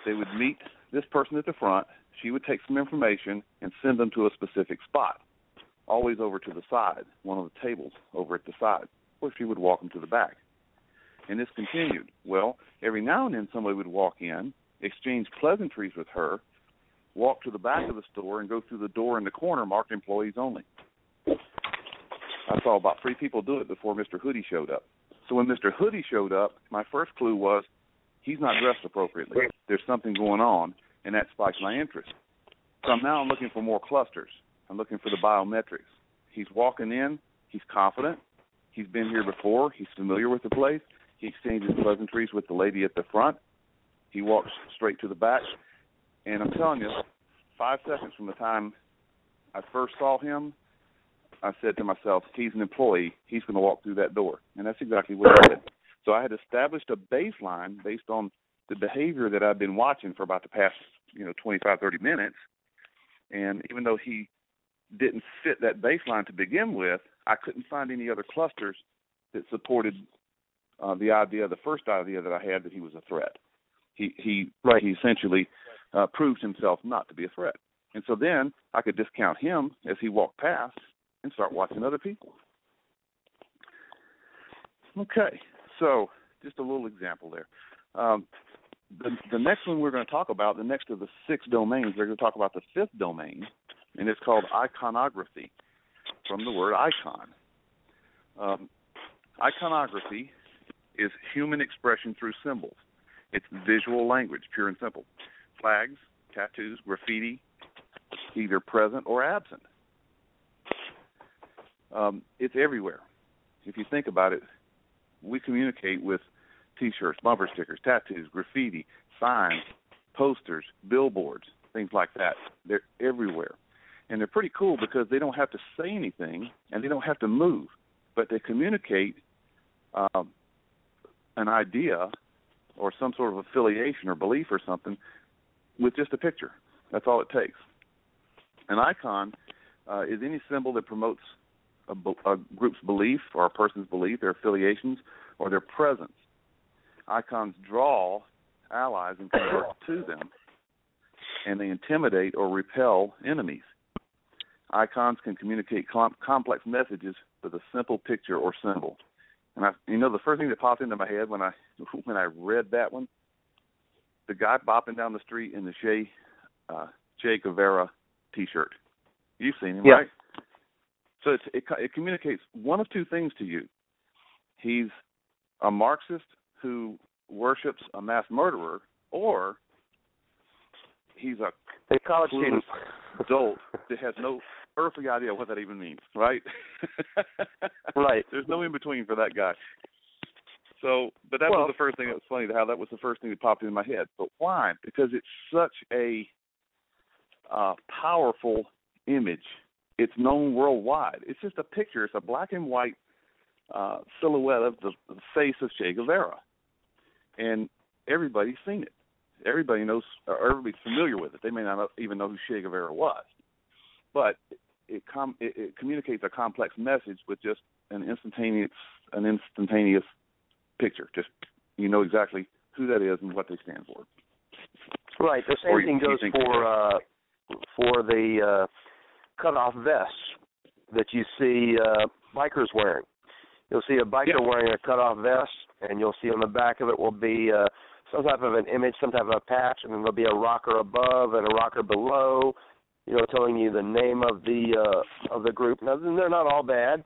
they would meet this person at the front. She would take some information and send them to a specific spot, always over to the side, one of the tables over at the side, or she would walk them to the back. And this continued. Well, every now and then somebody would walk in, exchange pleasantries with her, walk to the back of the store, and go through the door in the corner marked employees only. I saw about three people do it before Mr. Hoodie showed up. So when Mr. Hoodie showed up, my first clue was he's not dressed appropriately. There's something going on, and that spiked my interest. So now I'm looking for more clusters. I'm looking for the biometrics. He's walking in. He's confident. He's been here before. He's familiar with the place. He exchanges pleasantries with the lady at the front. He walks straight to the back. And I'm telling you, five seconds from the time I first saw him, I said to myself, he's an employee. He's going to walk through that door. And that's exactly what he did. So I had established a baseline based on the behavior that I've been watching for about the past, you know, 25, 30 minutes. And even though he didn't fit that baseline to begin with, I couldn't find any other clusters that supported uh, the idea, the first idea that I had that he was a threat. He he Right. he essentially uh, proved himself not to be a threat, and so then I could discount him as he walked past and start watching other people. Okay, so just a little example there. Um, the the next one we're going to talk about, the next of the six domains, we're going to talk about the fifth domain, and it's called iconography, from the word icon. Um, iconography is human expression through symbols. It's visual language, pure and simple. Flags, tattoos, graffiti, either present or absent. Um, it's everywhere. If you think about it, we communicate with T-shirts, bumper stickers, tattoos, graffiti, signs, posters, billboards, things like that. They're everywhere, and they're pretty cool because they don't have to say anything and they don't have to move, but they communicate um, an idea or some sort of affiliation or belief or something with just a picture. That's all it takes. An icon uh, is any symbol that promotes a, a group's belief or a person's belief, their affiliations, or their presence. Icons draw allies and convert <coughs> to them, and they intimidate or repel enemies. Icons can communicate com- complex messages with a simple picture or symbol. And I, you know, the first thing that popped into my head when I <laughs> when I read that one, the guy bopping down the street in the Che uh, Che Guevara T-shirt. You've seen him, Yeah. right? So it's, it it communicates one of two things to you. He's a Marxist who worships a mass murderer, or he's a Hey, college students. adult that has no earthly idea what that even means, right? <laughs> Right. There's no in between for that guy. So, but that Well- was the first thing that was funny. How that was the first thing that popped into my head. But why? Because it's such a uh, powerful image. It's known worldwide. It's just a picture. It's a black and white uh, silhouette of the, the face of Che Guevara, and everybody's seen it. Everybody knows, or everybody's familiar with it. They may not even know who Che Guevara was, but it, com- it, it communicates a complex message with just an instantaneous, an instantaneous picture. Just you know exactly who that is and what they stand for. Right. The same you- thing goes for uh for the uh cut off vests that you see uh bikers wearing. You'll see a biker Yeah. wearing a cut off vest and you'll see on the back of it will be uh some type of an image, some type of a patch, and then there'll be a rocker above and a rocker below, you know, telling you the name of the uh of the group. Now they're not all bad.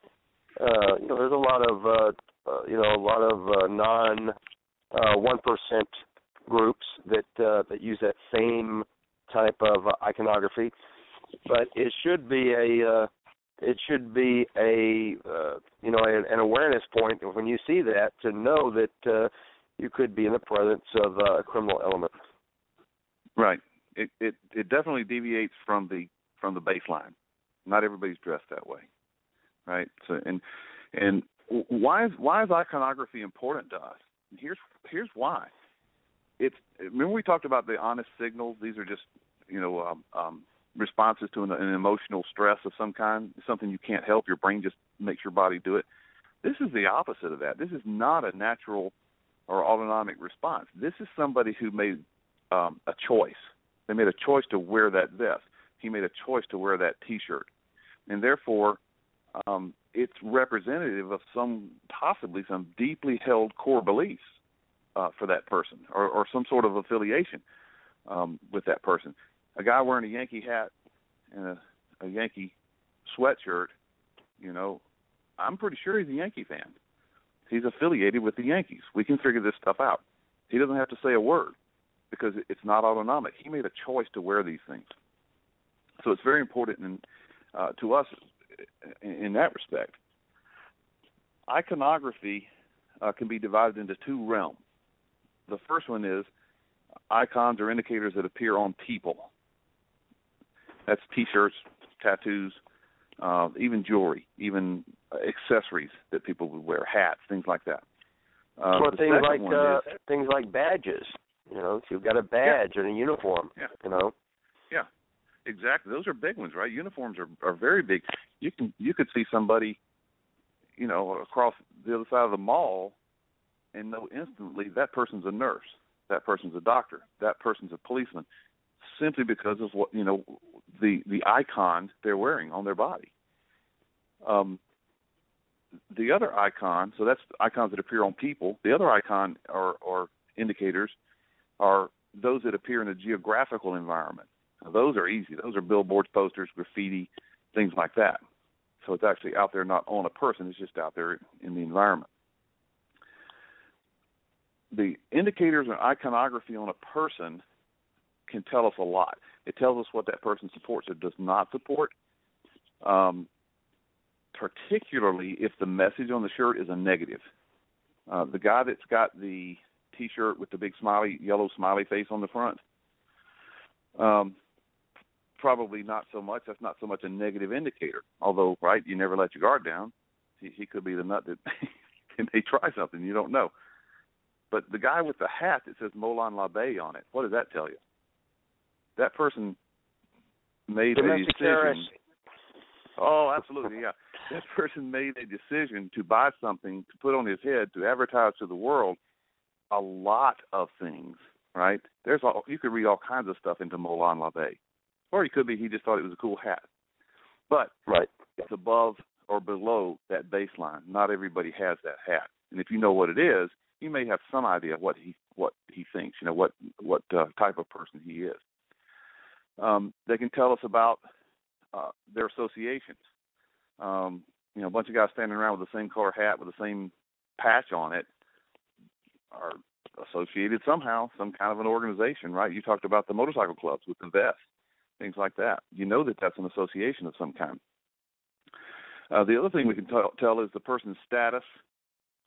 Uh you know, there's a lot of uh, uh you know, a lot of uh non uh one percent groups that uh that use that same type of uh, iconography. But it should be a uh it should be a uh, you know an, an awareness point when you see that to know that uh, you could be in the presence of uh, a criminal element. Right. It it it definitely deviates from the from the baseline. Not everybody's dressed that way, right? So and and why is why is iconography important to us? Here's here's why. It's remember we talked about the honest signals. These are just you know um, um, responses to an, an emotional stress of some kind, something you can't help. Your brain just makes your body do it. This is the opposite of that. This is not a natural or autonomic response. This is somebody who made um, a choice. They made a choice to wear that vest. He made a choice to wear that T-shirt, and therefore, um, it's representative of some possibly some deeply held core beliefs uh, for that person, or, or some sort of affiliation um, with that person. A guy wearing a Yankee hat and a, a Yankee sweatshirt, you know, I'm pretty sure he's a Yankee fan. He's affiliated with the Yankees. We can figure this stuff out. He doesn't have to say a word because it's not autonomic. He made a choice to wear these things. So it's very important in, uh, to us in, in that respect. Iconography uh, can be divided into two realms. The first one is icons or indicators that appear on people. That's T-shirts, tattoos, uh, even jewelry, even accessories that people would wear, hats, things like that. Uh, or things like uh, is- things like badges. You know, if you've got a badge and a uniform. Yeah. You know. Yeah, exactly. Those are big ones, right? Uniforms are are very big. You can you could see somebody, you know, across the other side of the mall, and know instantly that person's a nurse, that person's a doctor, that person's a policeman, simply because of what you know the the icon they're wearing on their body. Um, the other icon, so that's icons that appear on people. The other icon or or indicators are those that appear in a geographical environment. Now, those are easy. Those are billboards, posters, graffiti, things like that. So it's actually out there, not on a person. It's just out there in the environment. the indicators and iconography on a person can tell us a lot. It tells us what that person supports or does not support. Um, particularly if the message on the shirt is a negative. Uh, the guy that's got the T-shirt with the big smiley, yellow smiley face on the front, um, probably not so much. That's not so much a negative indicator. Although, right, you never let your guard down. He, he could be the nut that <laughs> and they try something you don't know. But the guy with the hat that says Molon Labe on it, what does that tell you? That person made Domestic a decision. terrorist. Oh, absolutely, yeah. <laughs> That person made a decision to buy something to put on his head to advertise to the world a lot of things, right? There's all you could read all kinds of stuff into Molon Labe. Or it could be he just thought it was a cool hat. But Right. it's above or below that baseline. Not everybody has that hat. And if you know what it is, you may have some idea what he what he thinks, you know, what what uh, type of person he is. Um, they can tell us about uh, their associations. Um, you know, a bunch of guys standing around with the same color hat with the same patch on it are associated somehow, some kind of an organization, right? You talked about the motorcycle clubs with the vest, things like that. You know that that's an association of some kind. Uh, the other thing we can tell, tell is the person's status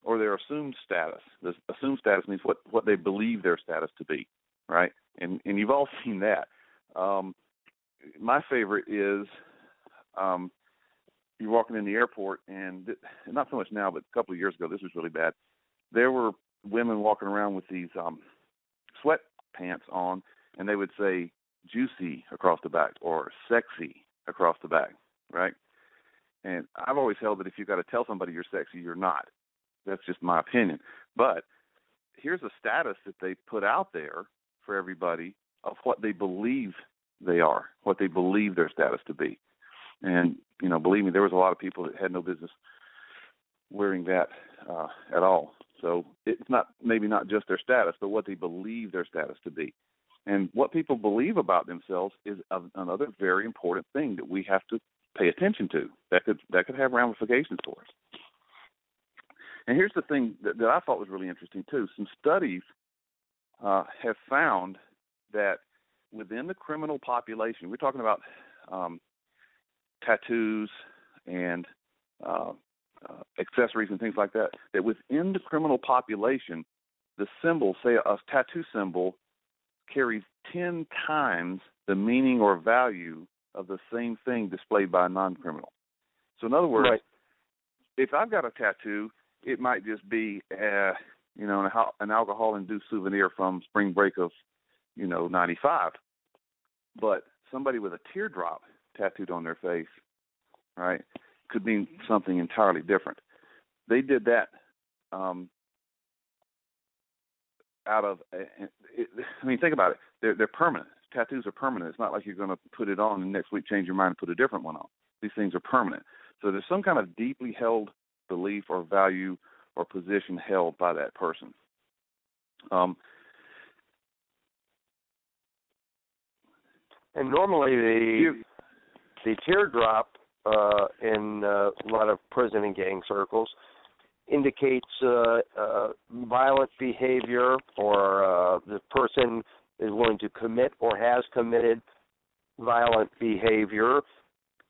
or their assumed status. The assumed status means what what they believe their status to be, right? And and you've all <laughs> seen that. Um, my favorite is um, you're walking in the airport, and th- not so much now, but a couple of years ago, this was really bad. There were women walking around with these um, sweatpants on, and they would say "juicy" across the back or "sexy" across the back, right? And I've always held that if you've got to tell somebody you're sexy, you're not. That's just my opinion. But here's a status that they put out there for everybody of what they believe they are, what they believe their status to be. And you know, believe me, there was a lot of people that had no business wearing that uh, at all. So it's not maybe not just their status, but what they believe their status to be. And what people believe about themselves is a, another very important thing that we have to pay attention to. That could that could have ramifications for us. And here's the thing that, that I thought was really interesting too. Some studies uh, have found that within the criminal population, we're talking about um, tattoos and uh, uh, accessories and things like that. That within the criminal population, the symbol, say a tattoo symbol, carries ten times the meaning or value of the same thing displayed by a non-criminal. So, in other words, Right. if I've got a tattoo, it might just be, uh, you know, an, an alcohol-induced souvenir from spring break of, you know, '95. But somebody with a teardrop tattooed on their face, right, could mean something entirely different. They did that um, out of. It, I mean, think about it. They're they're permanent. Tattoos are permanent. It's not like you're going to put it on and next week change your mind and put a different one on. These things are permanent. So there's some kind of deeply held belief or value or position held by that person. Um, And normally the the teardrop uh, in uh, a lot of prison and gang circles indicates uh, uh, violent behavior or uh, the person is willing to commit or has committed violent behavior.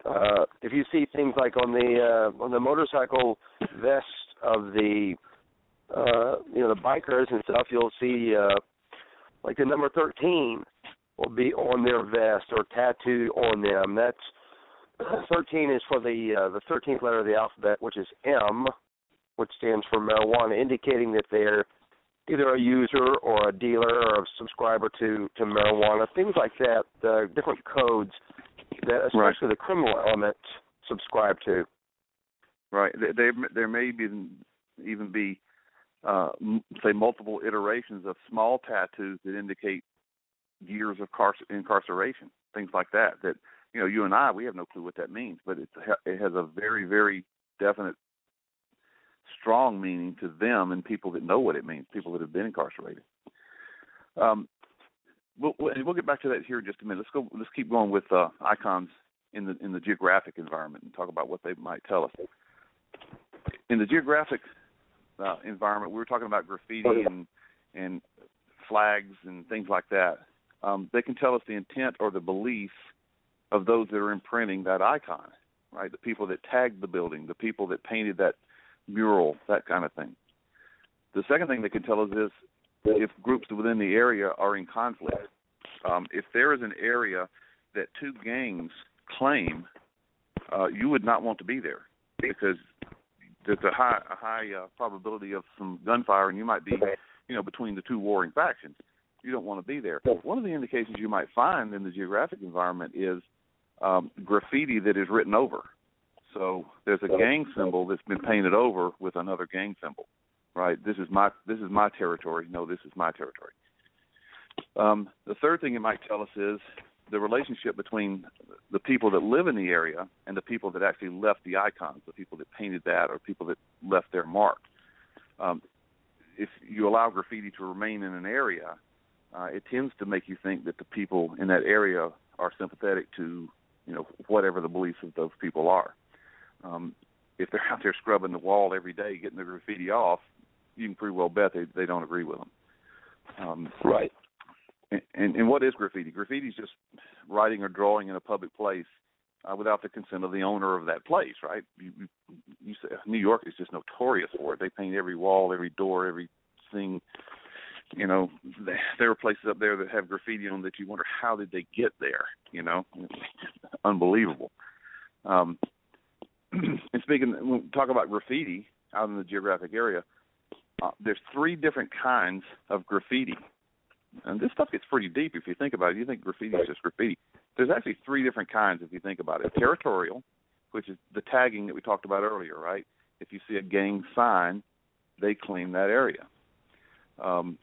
Uh, if you see things like on the uh, on the motorcycle vest of the uh, you know the bikers and stuff, you'll see uh, like the number thirteen will be on their vest or tattooed on them. That's <clears throat> thirteen is for the uh, the thirteenth letter of the alphabet, which is M, which stands for marijuana, indicating that they're either a user or a dealer or a subscriber to to marijuana. Things like that. Uh, different codes that especially Right. the criminal element subscribe to. right? There, there there may be even be uh, m- say multiple iterations of small tattoos that indicate years of incarceration, things like that. That you know, you and I, we have no clue what that means, but it's it has a very very definite, strong meaning to them and people that know what it means, people that have been incarcerated. Um, we'll, we'll get back to that here in just a minute. Let's go. Let's keep going with uh, icons in the in the geographic environment and talk about what they might tell us. In the geographic uh, environment, we were talking about graffiti and and flags and things like that. Um, they can tell us the intent or the belief of those that are imprinting that icon, right? The people that tagged the building, the people that painted that mural, that kind of thing. The second thing they can tell us is if groups within the area are in conflict. Um, if there is an area that two gangs claim, uh, you would not want to be there because there's a high a high uh, probability of some gunfire, and you might be, you know, between the two warring factions. You don't want to be there. One of the indications you might find in the geographic environment is um, graffiti that is written over. So there's a gang symbol that's been painted over with another gang symbol, right? This is my this is my territory. No, this is my territory. Um, the third thing it might tell us is the relationship between the people that live in the area and the people that actually left the icons, the people that painted that, or people that left their mark. Um, if you allow graffiti to remain in an area, uh, it tends to make you think that the people in that area are sympathetic to, you know, whatever the beliefs of those people are. Um, if they're <laughs> out there scrubbing the wall every day, getting the graffiti off, you can pretty well bet they they don't agree with them. Um, right. And, and, what is graffiti? Graffiti is just writing or drawing in a public place uh, without the consent of the owner of that place, right? You, you, you say, New York is just notorious for it. They paint every wall, every door, everything. You know, there are places up there that have graffiti on that you wonder how did they get there. You know, unbelievable. Um, <clears throat> and speaking, when we talk about graffiti out in the geographic area, uh, there's three different kinds of graffiti and this stuff gets pretty deep if you think about it. You think graffiti is just graffiti. There's actually three different kinds if you think about it. Territorial, which is the tagging that we talked about earlier, right? If you see a gang sign, they claim that area. Um,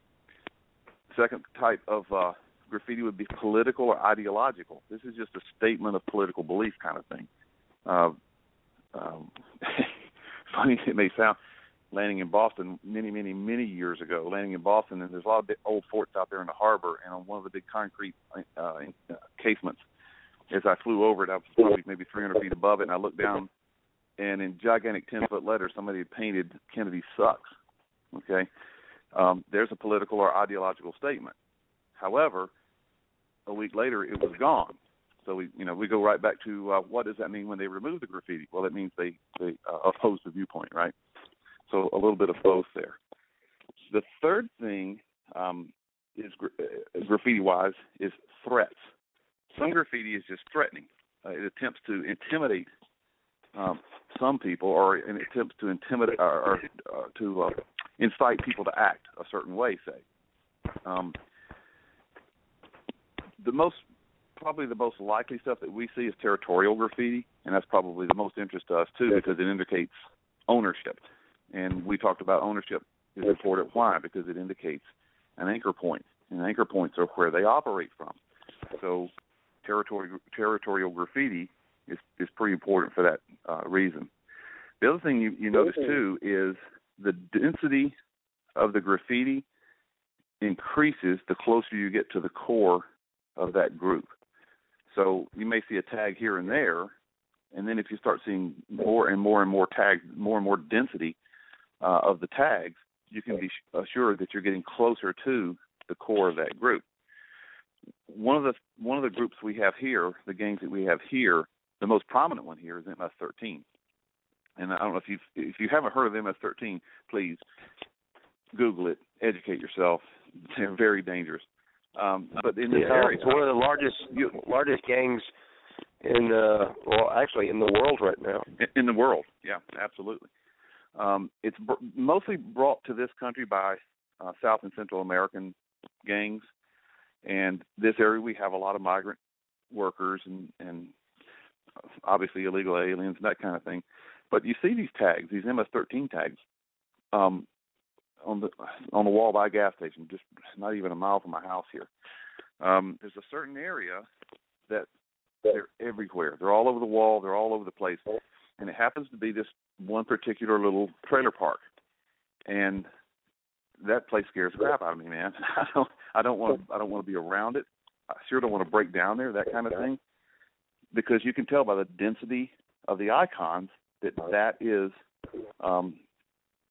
second type of uh, graffiti would be political or ideological. This is just a statement of political belief kind of thing. Uh, um, <laughs> funny it may sound, landing in Boston many, many, many years ago. Landing in Boston, and there's a lot of big, old forts out there in the harbor, and on one of the big concrete uh, uh, casements, as I flew over it, I was probably maybe 300 feet above it, and I looked down, and in gigantic 10 foot letters, somebody had painted "Kennedy sucks." Okay, um, there's a political or ideological statement. However, a week later, it was gone. So we, you know, we go right back to uh, what does that mean when they remove the graffiti? Well, it means they they uh, oppose the viewpoint, right? So a little bit of both there. The third thing um, is uh, graffiti-wise is threats. Some graffiti is just threatening. Uh, it attempts to intimidate um, some people, or it attempts to intimidate or, or uh, to uh, incite people to act a certain way. Say, um, the most probably the most likely stuff that we see is territorial graffiti, and that's probably the most interest to us too because it indicates ownership. And we talked about ownership is important. Why? Because it indicates an anchor point, and anchor points are where they operate from. So, territorial territorial graffiti is is pretty important for that uh, reason. The other thing you, you notice too is the density of the graffiti increases the closer you get to the core of that group. So you may see a tag here and there, and then if you start seeing more and more and more tags, more and more density, uh, of the tags, you can be assured that you're getting closer to the core of that group. One of the one of the groups we have here, the gangs that we have here, the most prominent one here is MS13. And I don't know if you if you haven't heard of MS13, please Google it, educate yourself. <laughs> They're very dangerous. Um, but in this yeah, area, it's one of the largest largest gangs in uh well actually in the world right now. In, in the world, yeah, absolutely. Um, it's br- mostly brought to this country by uh, South and Central American gangs, and this area we have a lot of migrant workers and and obviously illegal aliens and that kind of thing. But you see these tags, these MS-13 tags, um, on the on the wall by a gas station, just not even a mile from my house here. Um, there's a certain area that they're everywhere. They're all over the wall. They're all over the place, and it happens to be this one particular little trailer park, and that place scares the crap out of me, man. <laughs> I don't want to I don't want to be around it. I sure don't want to break down there, that kind of thing, because you can tell by the density of the icons that that is um,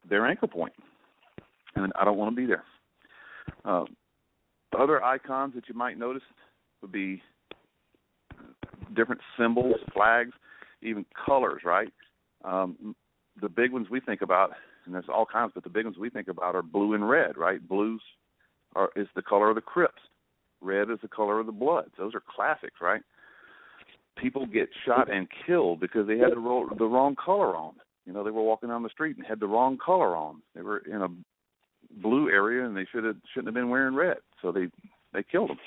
their anchor point, and I don't want to be there. Uh, other icons that you might notice would be different symbols, flags, even colors. Right. Um, the big ones we think about, and there's all kinds, but the big ones we think about are blue and red. Right. Blues are is the color of the Crips. Red is the color of the Bloods. Those are classics, right? People get shot and killed because they had the, the wrong color on. You know, they were walking down the street and had the wrong color on. They were in a blue area and they should have shouldn't have been wearing red. So they they killed them.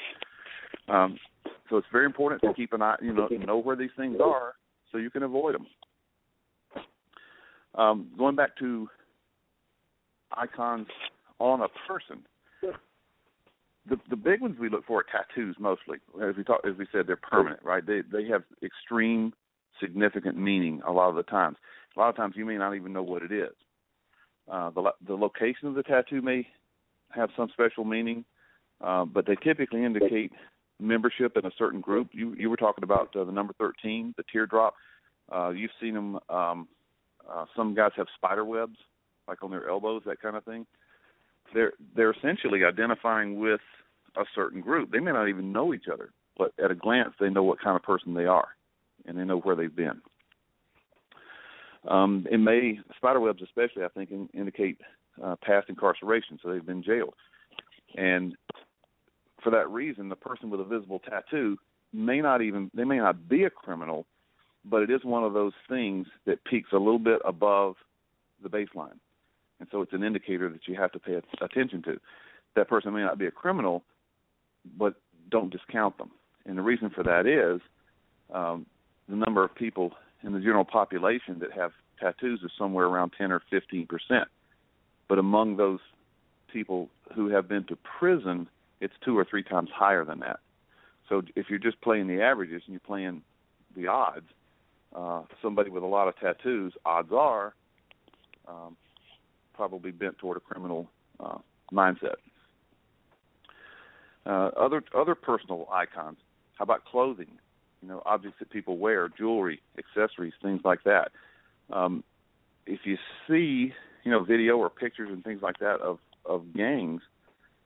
Um, so it's very important to keep an eye, you know, know where these things are so you can avoid them. Um, going back to icons on a person, the the big ones we look for are tattoos mostly. As we talk, as we said, they're permanent, right? They they have extreme significant meaning a lot of the times. A lot of times you may not even know what it is. Uh, the the location of the tattoo may have some special meaning, uh, but they typically indicate membership in a certain group. You you were talking about uh, the number thirteen, the teardrop. Uh, you've seen them. Um, uh, some guys have spider webs, like on their elbows, that kind of thing. They're they're essentially identifying with a certain group. They may not even know each other, but at a glance, they know what kind of person they are, and they know where they've been. Um, it may spider webs, especially, I think, in, indicate uh, past incarceration, so they've been jailed, and for that reason, the person with a visible tattoo may not even they may not be a criminal, but it is one of those things that peaks a little bit above the baseline, and so it's an indicator that you have to pay attention to. That person may not be a criminal, but don't discount them. And the reason for that is um, the number of people in the general population that have tattoos is somewhere around 10 or 15 percent. But among those people who have been to prison, it's two or three times higher than that. So if you're just playing the averages and you're playing the odds, uh, somebody with a lot of tattoos, odds are, um, probably bent toward a criminal uh, mindset. Uh, other other personal icons. How about clothing? You know, objects that people wear, jewelry, accessories, things like that. Um, if you see, you know, video or pictures and things like that of of gangs,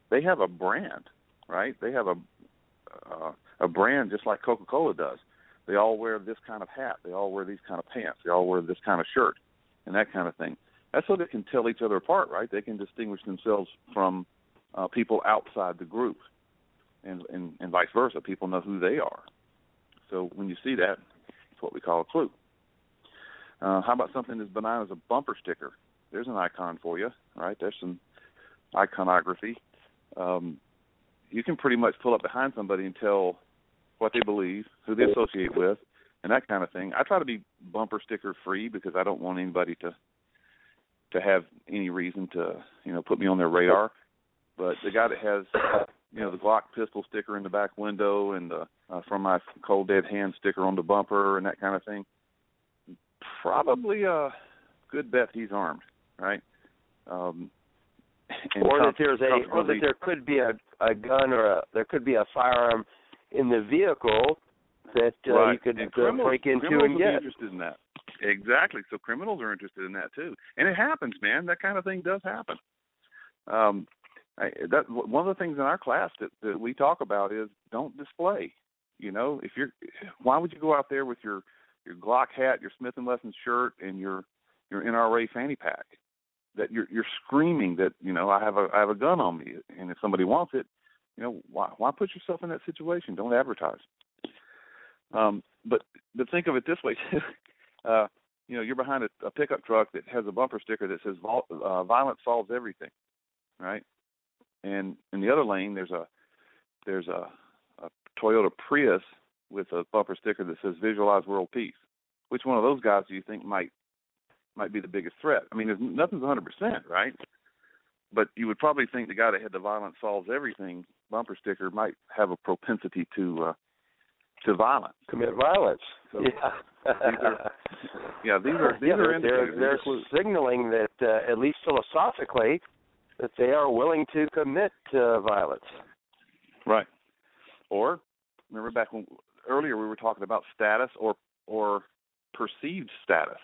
they have a brand, right? They have a uh, a brand just like Coca-Cola does. They all wear this kind of hat. They all wear these kind of pants. They all wear this kind of shirt, and that kind of thing. That's so they can tell each other apart, right? They can distinguish themselves from uh, people outside the group and, and and vice versa. People know who they are. So when you see that, it's what we call a clue. Uh, how about something as benign as a bumper sticker? There's an icon for you, right? There's some iconography. Um, you can pretty much pull up behind somebody and tell what they believe, who they associate with, and that kind of thing. I try to be bumper sticker free because I don't want anybody to to have any reason to you know put me on their radar. But the guy that has you know the Glock pistol sticker in the back window and the uh, from my cold dead hand sticker on the bumper and that kind of thing. Probably a good bet he's armed, right? Um, and or that there's a or that there could be a a gun or a there could be a firearm in the vehicle that uh, right. you could uh, break into and be get. interested in that. Exactly. So criminals are interested in that too, and it happens, man. That kind of thing does happen. Um, I, that one of the things in our class that, that we talk about is don't display. You know, if you're, why would you go out there with your your Glock hat, your Smith and Wesson shirt, and your your NRA fanny pack? That you're you're screaming that you know I have a I have a gun on me, and if somebody wants it, you know why why put yourself in that situation? Don't advertise. Um, but but think of it this way. <laughs> uh, you know, you're behind a, a pickup truck that has a bumper sticker that says Vol- uh, "Violence solves everything," right? And in the other lane, there's a there's a, a Toyota Prius with a bumper sticker that says "Visualize World Peace." Which one of those guys do you think might might be the biggest threat? I mean, there's nothing's 100 percent, right? But you would probably think the guy that had the "Violence solves everything" bumper sticker might have a propensity to uh, to violence. commit violence. So yeah. these are- Yeah, these are these yeah, are they're, indicators. they're, they're signaling that, uh, at least philosophically, that they are willing to commit uh, violence. Right. Or remember back when earlier we were talking about status or or perceived status.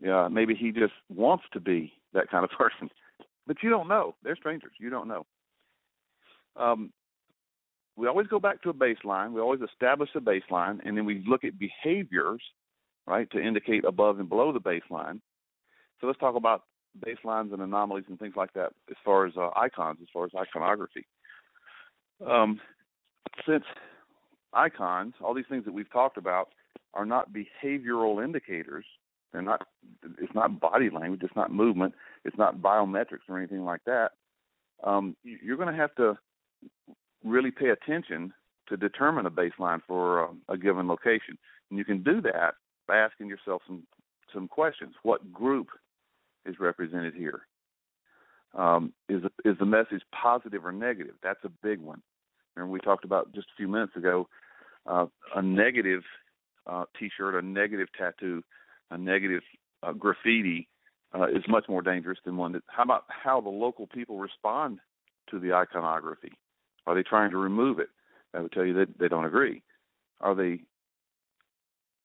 Yeah, maybe he just wants to be that kind of <laughs> person. But you don't know. They're strangers. You don't know. Um, we always go back to a baseline. We always establish a baseline, and then we look at behaviors, right, to indicate above and below the baseline. So let's talk about baselines and anomalies and things like that as far as uh, icons, as far as iconography. Um, since icons, all these things that we've talked about, are not behavioral indicators. They're not. It's not body language. It's not movement. It's not biometrics or anything like that. Um, you're going to have to really pay attention to determine a baseline for a, a given location, and you can do that by asking yourself some some questions. What group is represented here? Um, is is the message positive or negative? That's a big one. Remember we talked about just a few minutes ago uh, a negative uh, T-shirt, a negative tattoo, a negative uh, graffiti uh, is much more dangerous than one that. How about how the local people respond to the iconography? Are they trying to remove it? I would tell you that they don't agree. Are they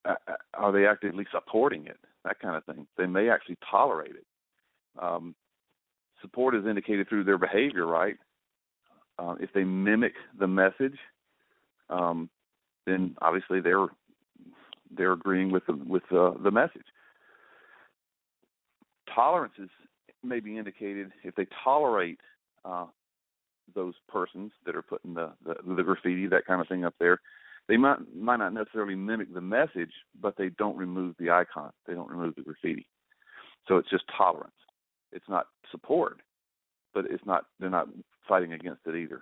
uh, uh, are they actively supporting it? That kind of thing. They may actually tolerate it. Um, support is indicated through their behavior, right? Uh, if they mimic the message, um, then obviously they're they're agreeing with the with uh, the message. Tolerances may be indicated if they tolerate uh, those persons that are putting the, the the graffiti, that kind of thing up there. They might might not necessarily mimic the message, but they don't remove the icon. They don't remove the graffiti. So it's just tolerance. It's not support, but it's not. They're not fighting against it either.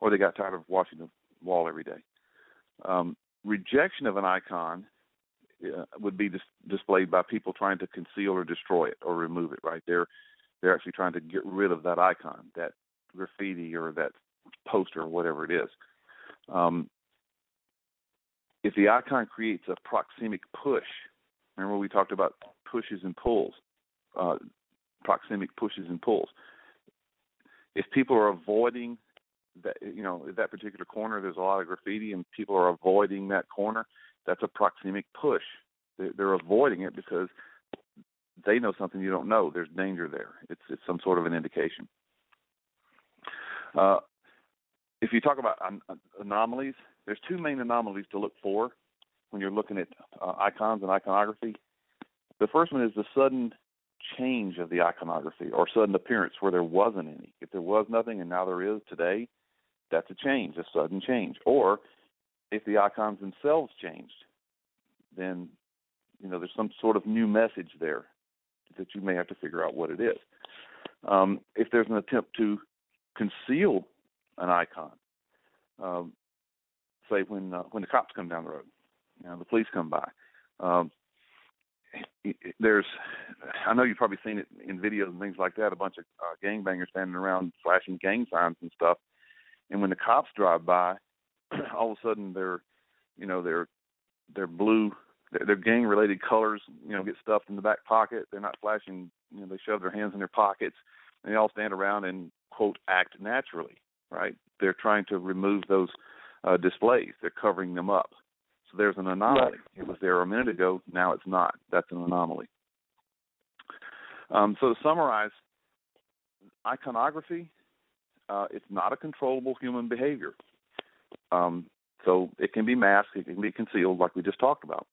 Or they got tired of watching the wall every day. Um, rejection of an icon uh, would be dis- displayed by people trying to conceal or destroy it or remove it. Right, they're they're actually trying to get rid of that icon, that graffiti or that poster or whatever it is. Um, if the icon creates a proxemic push, remember we talked about pushes and pulls, uh, proxemic pushes and pulls. If people are avoiding that you know that particular corner there's a lot of graffiti and people are avoiding that corner that's a proxemic push they're, they're avoiding it because they know something you don't know there's danger there it's it's some sort of an indication uh, if you talk about anomalies there's two main anomalies to look for when you're looking at uh, icons and iconography the first one is the sudden change of the iconography or sudden appearance where there wasn't any. If there was nothing and now there is today, that's a change, a sudden change. Or if the icons themselves changed, then you know there's some sort of new message there that you may have to figure out what it is. Um, if there's an attempt to conceal an icon, um, say when uh, when the cops come down the road, you know, the police come by. Um, there's, I know you've probably seen it in videos and things like that. A bunch of uh, gangbangers standing around flashing gang signs and stuff and when the cops drive by, <clears throat> all of a sudden they're, you know, their their blue, their gang related colors, you know, get stuffed in the back pocket. They're not flashing. You know, they shove their hands in their pockets, and they all stand around and quote act naturally. Right? They're trying to remove those uh, displays. They're covering them up. So there's an anomaly. It was there a minute ago. Now it's not. That's an anomaly. Um, so to summarize, iconography uh, it's not a controllable human behavior. Um, so it can be masked, it can be concealed, like we just talked about.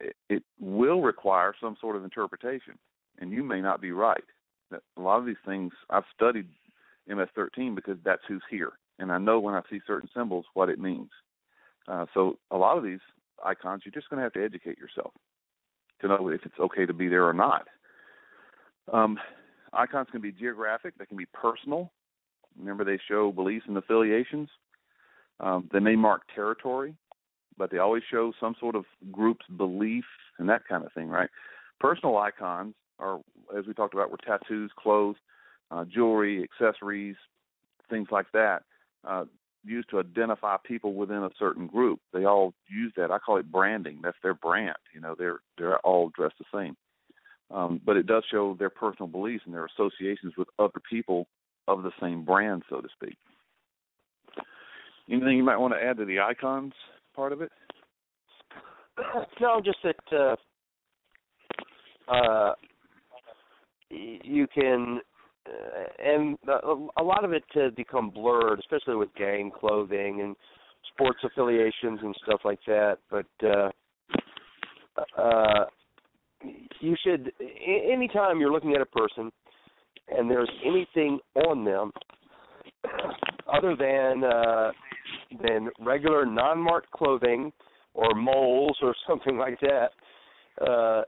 It, it will require some sort of interpretation, and you may not be right. A lot of these things I've studied MS-13 because that's who's here, and I know when I see certain symbols what it means. Uh, so a lot of these icons, you're just going to have to educate yourself to know if it's okay to be there or not. Um, icons can be geographic, they can be personal, Remember, they show beliefs and affiliations. Um, they may mark territory, but they always show some sort of group's belief and that kind of thing, right? Personal icons are, as we talked about, were tattoos, clothes, uh, jewelry, accessories, things like that, uh, used to identify people within a certain group. They all use that. I call it branding. That's their brand. You know, they're they're all dressed the same. Um, but it does show their personal beliefs and their associations with other people of the same brand, so to speak. Anything you might want to add to the icons part of it? <coughs> No, just that uh, uh, you can and a lot of it to become blurred, especially with gang clothing and sports affiliations and stuff like that. But uh, uh, you should, anytime you're looking at a person and there's anything on them other than uh, than regular non-marked clothing or moles or <laughs> something like that, uh,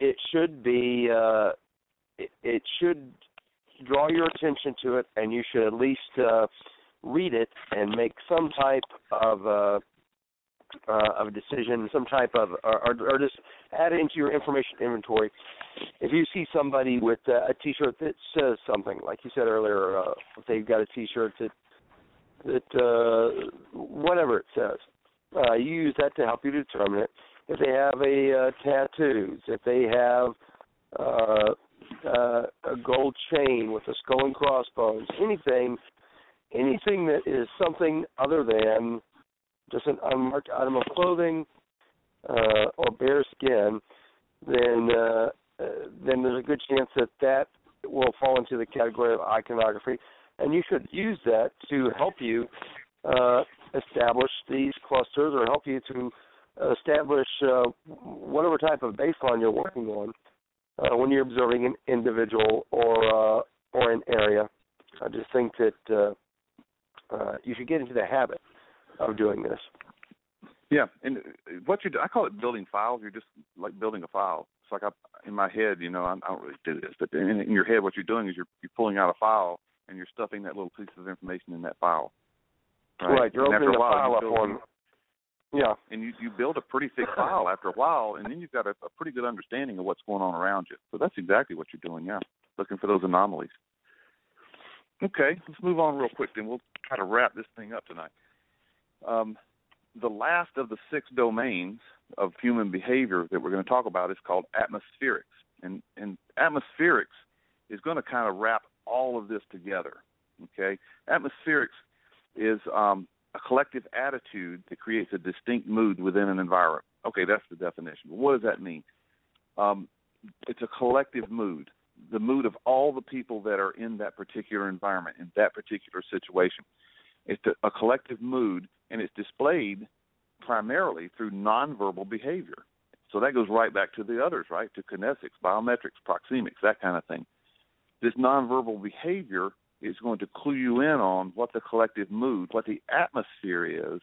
it should be uh, it, it should draw your attention to it, and you should at least uh, read it and make some type of uh, uh, of a decision, some type of, or, or, just add it into your information inventory. If you see somebody with uh, a T-shirt that says something, like you said earlier, uh, if they've got a T-shirt that that uh, whatever it says, uh, you use that to help you determine it. If they have a uh, tattoos, if they have uh, uh, a gold chain with a skull and crossbones, anything, anything that is something other than just an unmarked item of clothing uh, or bare skin, then uh, uh, then there's a good chance that that will fall into the category of iconography, and you should use that to help you uh, establish these clusters or help you to establish uh, whatever type of baseline you're working on uh, when you're observing an individual or uh, or an area. I just think that uh, uh, you should get into the habit of doing this. Yeah, and what you do, I call it building files. You're just like building a file. It's like I, in my head, you know, I, I don't really do this, but in, in your head, what you're doing is you're you're pulling out a file and you're stuffing that little piece of information in that file. Right. right. You're and opening the file up on. Yeah. And you you build a pretty thick file after a while, and then you've got a, a pretty good understanding of what's going on around you. So that's exactly what you're doing. Yeah, looking for those anomalies. Okay, let's move on real quick. Then we'll try to wrap this thing up tonight. Um, the last of the six domains of human behavior that we're going to talk about is called atmospherics. And, and atmospherics is going to kind of wrap all of this together. Okay? Atmospherics is um, a collective attitude that creates a distinct mood within an environment. Okay, that's the definition. But what does that mean? Um, it's a collective mood, the mood of all the people that are in that particular environment, in that particular situation. It's a, collective mood, and it's displayed primarily through nonverbal behavior. So that goes right back to the others, right? To kinesics, biometrics, proxemics, that kind of thing. This nonverbal behavior is going to clue you in on what the collective mood, what the atmosphere is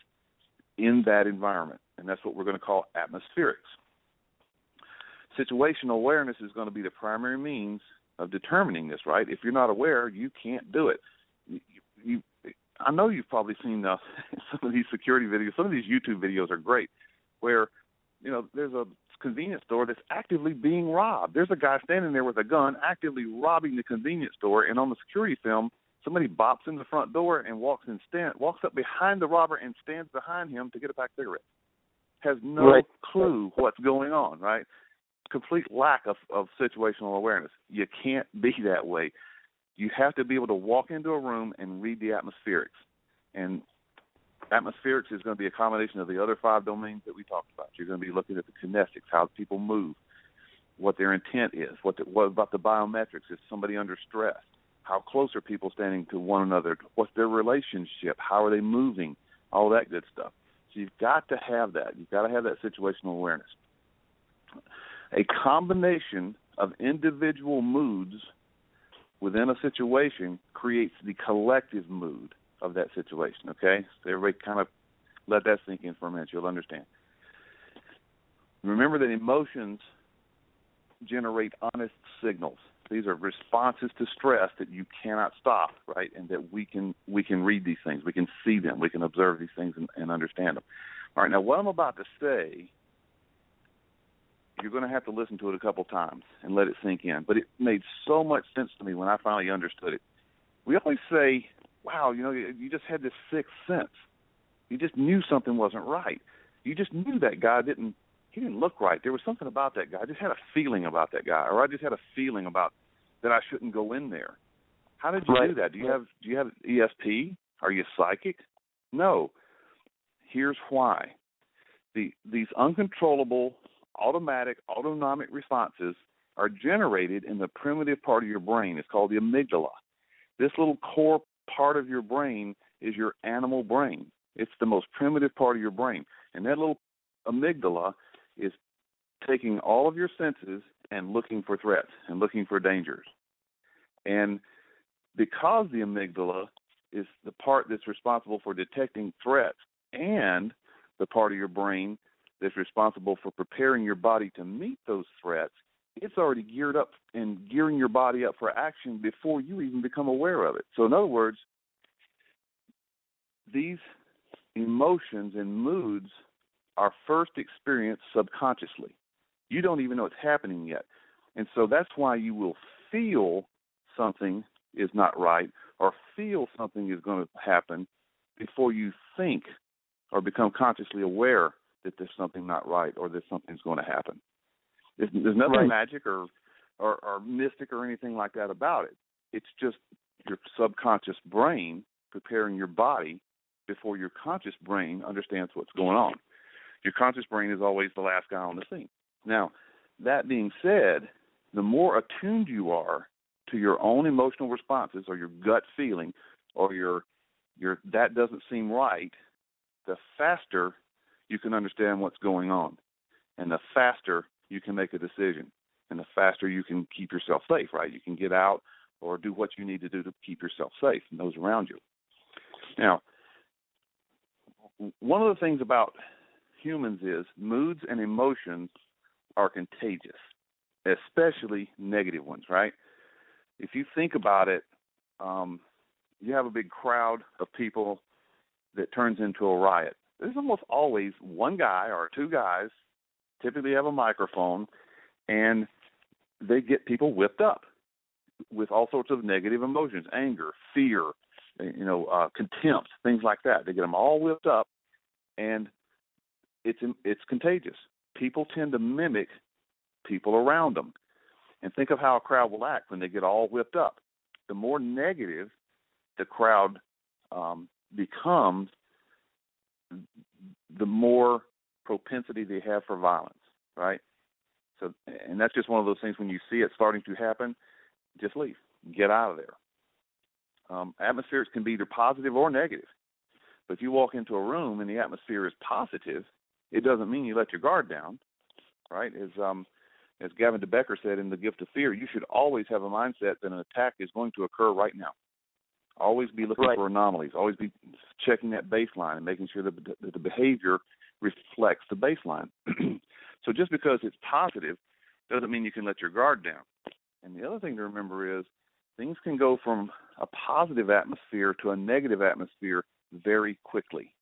in that environment. And that's what we're going to call atmospherics. Situational awareness is going to be the primary means of determining this, right? If you're not aware, you can't do it. You, you, I know you've probably seen uh, <laughs> some of these security videos. Some of these YouTube videos are great, where you know there's a convenience store that's actively being robbed. There's a guy standing there with a gun, actively robbing the convenience store, and on the security film, somebody bops in the front door and walks in stand, walks up behind the robber and stands behind him to get a pack of cigarettes. Has no right. clue what's going on, right? Complete lack of, of situational awareness. You can't be that way you have to be able to walk into a room and read the atmospherics. And atmospherics is going to be a combination of the other five domains that we talked about. You're going to be looking at the kinesics, how people move, what their intent is, what, the, what about the biometrics, is somebody under stress, how close are people standing to one another, what's their relationship, how are they moving, all that good stuff. So you've got to have that. You've got to have that situational awareness. A combination of individual moods – within a situation creates the collective mood of that situation. Okay, so everybody kind of let that sink in for a minute. You'll understand. Remember that emotions generate honest signals. These are responses to stress that you cannot stop, right? And that we can we can read these things, we can see them, we can observe these things and, and understand them. All right, now what I'm about to say you're going to have to listen to it a couple times and let it sink in. But it made so much sense to me when I finally understood it. We always say, "Wow, you know, you just had this sixth sense. You just knew something wasn't right. You just knew that guy didn't he didn't look right. There was something about that guy. I just had a feeling about that guy, or I just had a feeling about that I shouldn't go in there." How did you right. do that? Do you have do you have ESP? Are you psychic? No. Here's why. The these uncontrollable automatic autonomic responses are generated in the primitive part of your brain. It's called the amygdala. This little core part of your brain is your animal brain. It's the most primitive part of your brain. And that little amygdala is taking all of your senses and looking for threats and looking for dangers. And because the amygdala is the part that's responsible for detecting threats and the part of your brain that's responsible for preparing your body to meet those threats, it's already geared up and gearing your body up for action before you even become aware of it. So, in other words, these emotions and moods are first experienced subconsciously. You don't even know it's happening yet. And so that's why you will feel something is not right or feel something is going to happen before you think or become consciously aware that there's something not right or that something's going to happen. There's, there's nothing Right. magic or, or or mystic or anything like that about it. It's just your subconscious brain preparing your body before your conscious brain understands what's going on. Your conscious brain is always the last guy on the scene. Now, that being said, the more attuned you are to your own emotional responses or your gut feeling or your your that doesn't seem right, the faster you can understand what's going on. And the faster you can make a decision. And the faster you can keep yourself safe, right? You can get out or do what you need to do to keep yourself safe and those around you. Now, one of the things about humans is moods and emotions are contagious, especially negative ones, right? If you think about it, um, you have a big crowd of people that turns into a riot. There's almost always one guy or two guys, typically have a microphone, and they get people whipped up with all sorts of negative emotions, anger, fear, you know, uh, contempt, things like that. They get them all whipped up, and it's it's contagious. People tend to mimic people around them, and think of how a crowd will act when they get all whipped up. The more negative the crowd um, becomes, the more propensity they have for violence, right? So, and that's just one of those things when you see it starting to happen, just leave, get out of there. Um, atmospheres can be either positive or negative. But if you walk into a room and the atmosphere is positive, it doesn't mean you let your guard down, right? As um, as Gavin de Becker said in The Gift of Fear, you should always have a mindset that an attack is going to occur right now. Always be looking Right. for anomalies. Always be checking that baseline and making sure that the, that the behavior reflects the baseline. <clears throat> so just because it's positive doesn't mean you can let your guard down. And the other thing to remember is things can go from a positive atmosphere to a negative atmosphere very quickly.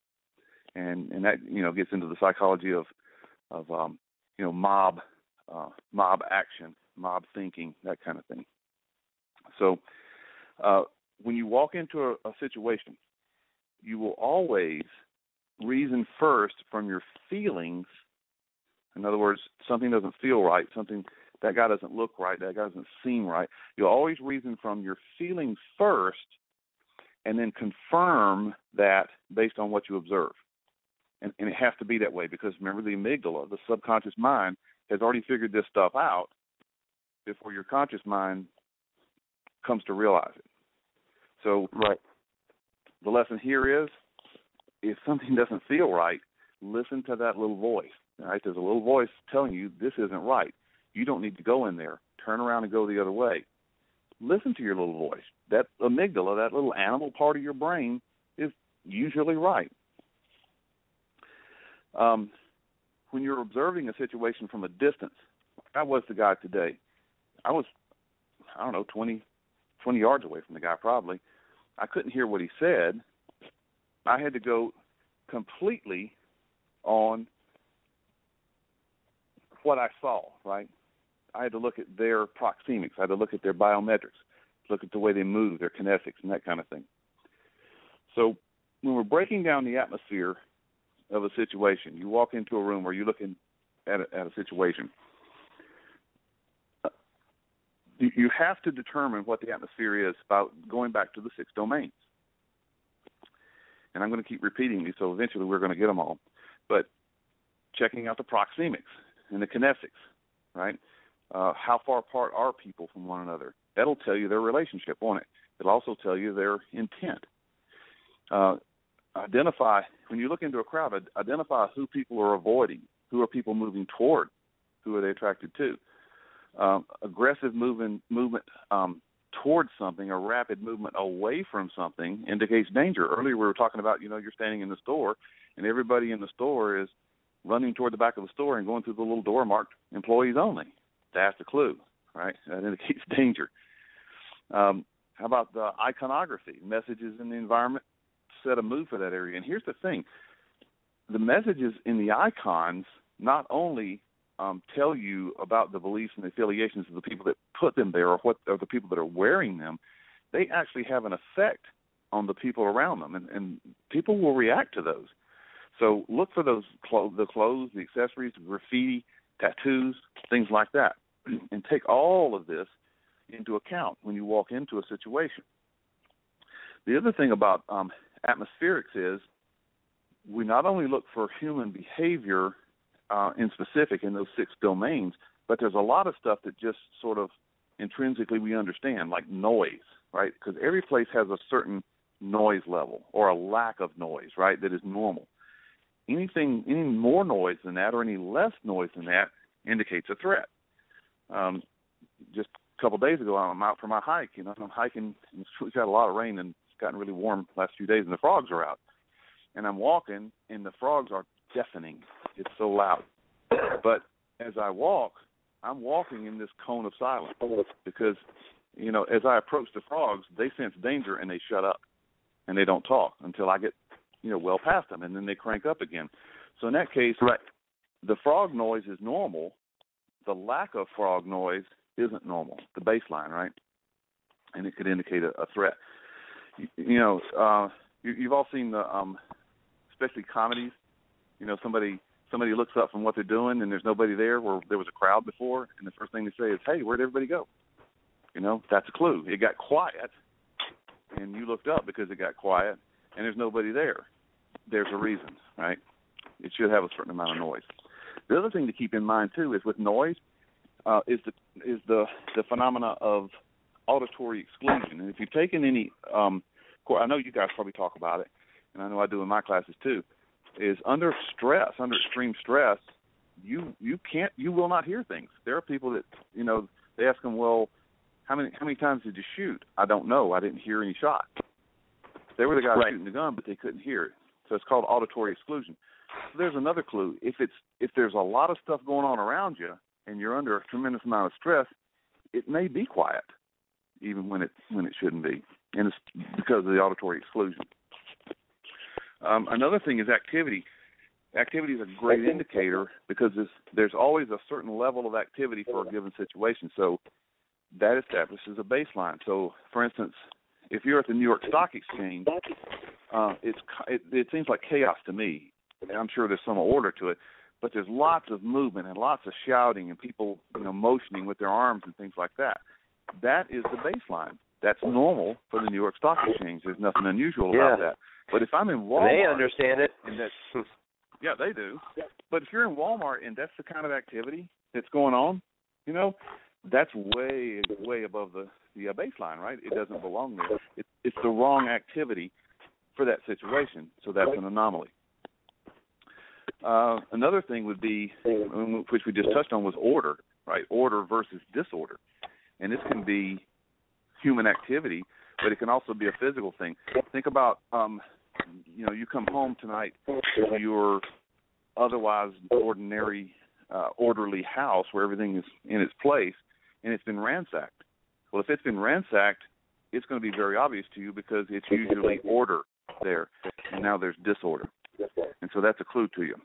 And and that you know gets into the psychology of of um, you know mob uh, mob action, mob thinking, that kind of thing. So uh, when you walk into a, a situation, you will always reason first from your feelings. In other words, something doesn't feel right, something that guy doesn't look right, that guy doesn't seem right. You'll always reason from your feelings first and then confirm that based on what you observe. And, and it has to be that way because remember the amygdala, the subconscious mind, has already figured this stuff out before your conscious mind comes to realize it. So Right. the lesson here is if something doesn't feel right, listen to that little voice. All right, there's a little voice telling you this isn't right. You don't need to go in there. Turn around and go the other way. Listen to your little voice. That amygdala, that little animal part of your brain, is usually right. Um, when you're observing a situation from a distance, I was the guy today. I was, I don't know, 20, 20 yards away from the guy probably. I couldn't hear what he said. I had to go completely on what I saw, right? I had to look at their proxemics. I had to look at their biometrics, look at the way they move, their kinesics, and that kind of thing. So when we're breaking down the atmosphere of a situation, you walk into a room or you're looking at a, at a situation, you you have to determine what the atmosphere is about going back to the six domains. And I'm going to keep repeating these, so eventually we're going to get them all. But checking out the proxemics and the kinesics, right? Uh, how far apart are people from one another? That'll tell you their relationship, won't it? It'll also tell you their intent. Uh, identify when you look into a crowd. Identify who people are avoiding. Who are people moving toward? Who are they attracted to? Um, aggressive movement movement um, towards something, a rapid movement away from something indicates danger. Earlier we were talking about, you know, you're standing in the store and everybody in the store is running toward the back of the store and going through the little door marked employees only. That's a clue, right? That indicates <laughs> danger. Um, how about the iconography? Messages in the environment set a mood for that area. And here's the thing the messages in the icons not only um, tell you about the beliefs and the affiliations of the people that put them there or what are the people that are wearing them, they actually have an effect on the people around them, and, and people will react to those. So look for those the clothes, the accessories, graffiti, tattoos, things like that, <clears throat> and take all of this into account when you walk into a situation. The other thing about um, atmospherics is we not only look for human behavior uh, in specific in those six domains, but there's a lot of stuff that just sort of intrinsically we understand, like noise, right? Because every place has a certain noise level or a lack of noise, right? That is normal. Anything, any more noise than that or any less noise than that indicates a threat. Um, just a couple of days ago, I'm out for my hike. You know, I'm hiking. We've had a lot of rain and it's gotten really warm the last few days, and the frogs are out. And I'm walking, and the frogs are deafening. It's so loud. But as I walk, I'm walking in this cone of silence because, you know, as I approach the frogs, they sense danger and they shut up and they don't talk until I get, you know, well past them, and then they crank up again. So in that case, right. the frog noise is normal. The lack of frog noise isn't normal. The baseline, right? And it could indicate a, a threat. You, you know, uh, you, you've all seen the, um, especially comedies you know somebody somebody looks up from what they're doing and there's nobody there where there was a crowd before and the first thing they say is hey where'd everybody go? You know that's a clue. It got quiet and you looked up because it got quiet and there's nobody there. There's a reason right? It should have a certain amount of noise. The other thing to keep in mind too is with noise uh, is the is the the phenomena of auditory exclusion. And if you've taken any um i know you guys probably talk about it and i know i do in my classes too is under stress, under extreme stress, you you can't you will not hear things. There are people that you know they ask them, well, how many how many times did you shoot? I don't know. I didn't hear any shots. They were the guys right. shooting the gun, but they couldn't hear it. So it's called auditory exclusion. So there's another clue. If it's if there's a lot of stuff going on around you and you're under a tremendous amount of stress, it may be quiet, even when it when it shouldn't be, and it's because of the auditory exclusion. Um, another thing is activity. Activity is a great indicator because there's, there's always a certain level of activity for a given situation. So that establishes a baseline. So, for instance, if you're at the New York Stock Exchange, uh, it's it, it seems like chaos to me. I'm sure there's some order to it, but there's lots of movement and lots of shouting and people, you know, motioning with their arms and things like that. That is the baseline. That's normal for the New York Stock Exchange. There's nothing unusual yeah. about that. But if I'm in Walmart, they understand it. And that's, <laughs> yeah, they do. But if you're in Walmart and that's the kind of activity that's going on, you know, that's way way above the the uh, baseline, right? It doesn't belong there. It, it's the wrong activity for that situation, so that's an anomaly. Uh, another thing would be, which we just touched on, was order, right? Order versus disorder, and this can be human activity, but it can also be a physical thing. Think about um, you know you come home tonight to your otherwise ordinary uh, orderly house where everything is in its place and it's been ransacked. Well if it's been ransacked it's going to be very obvious to you because it's usually order there. And now there's disorder. And so that's a clue to you.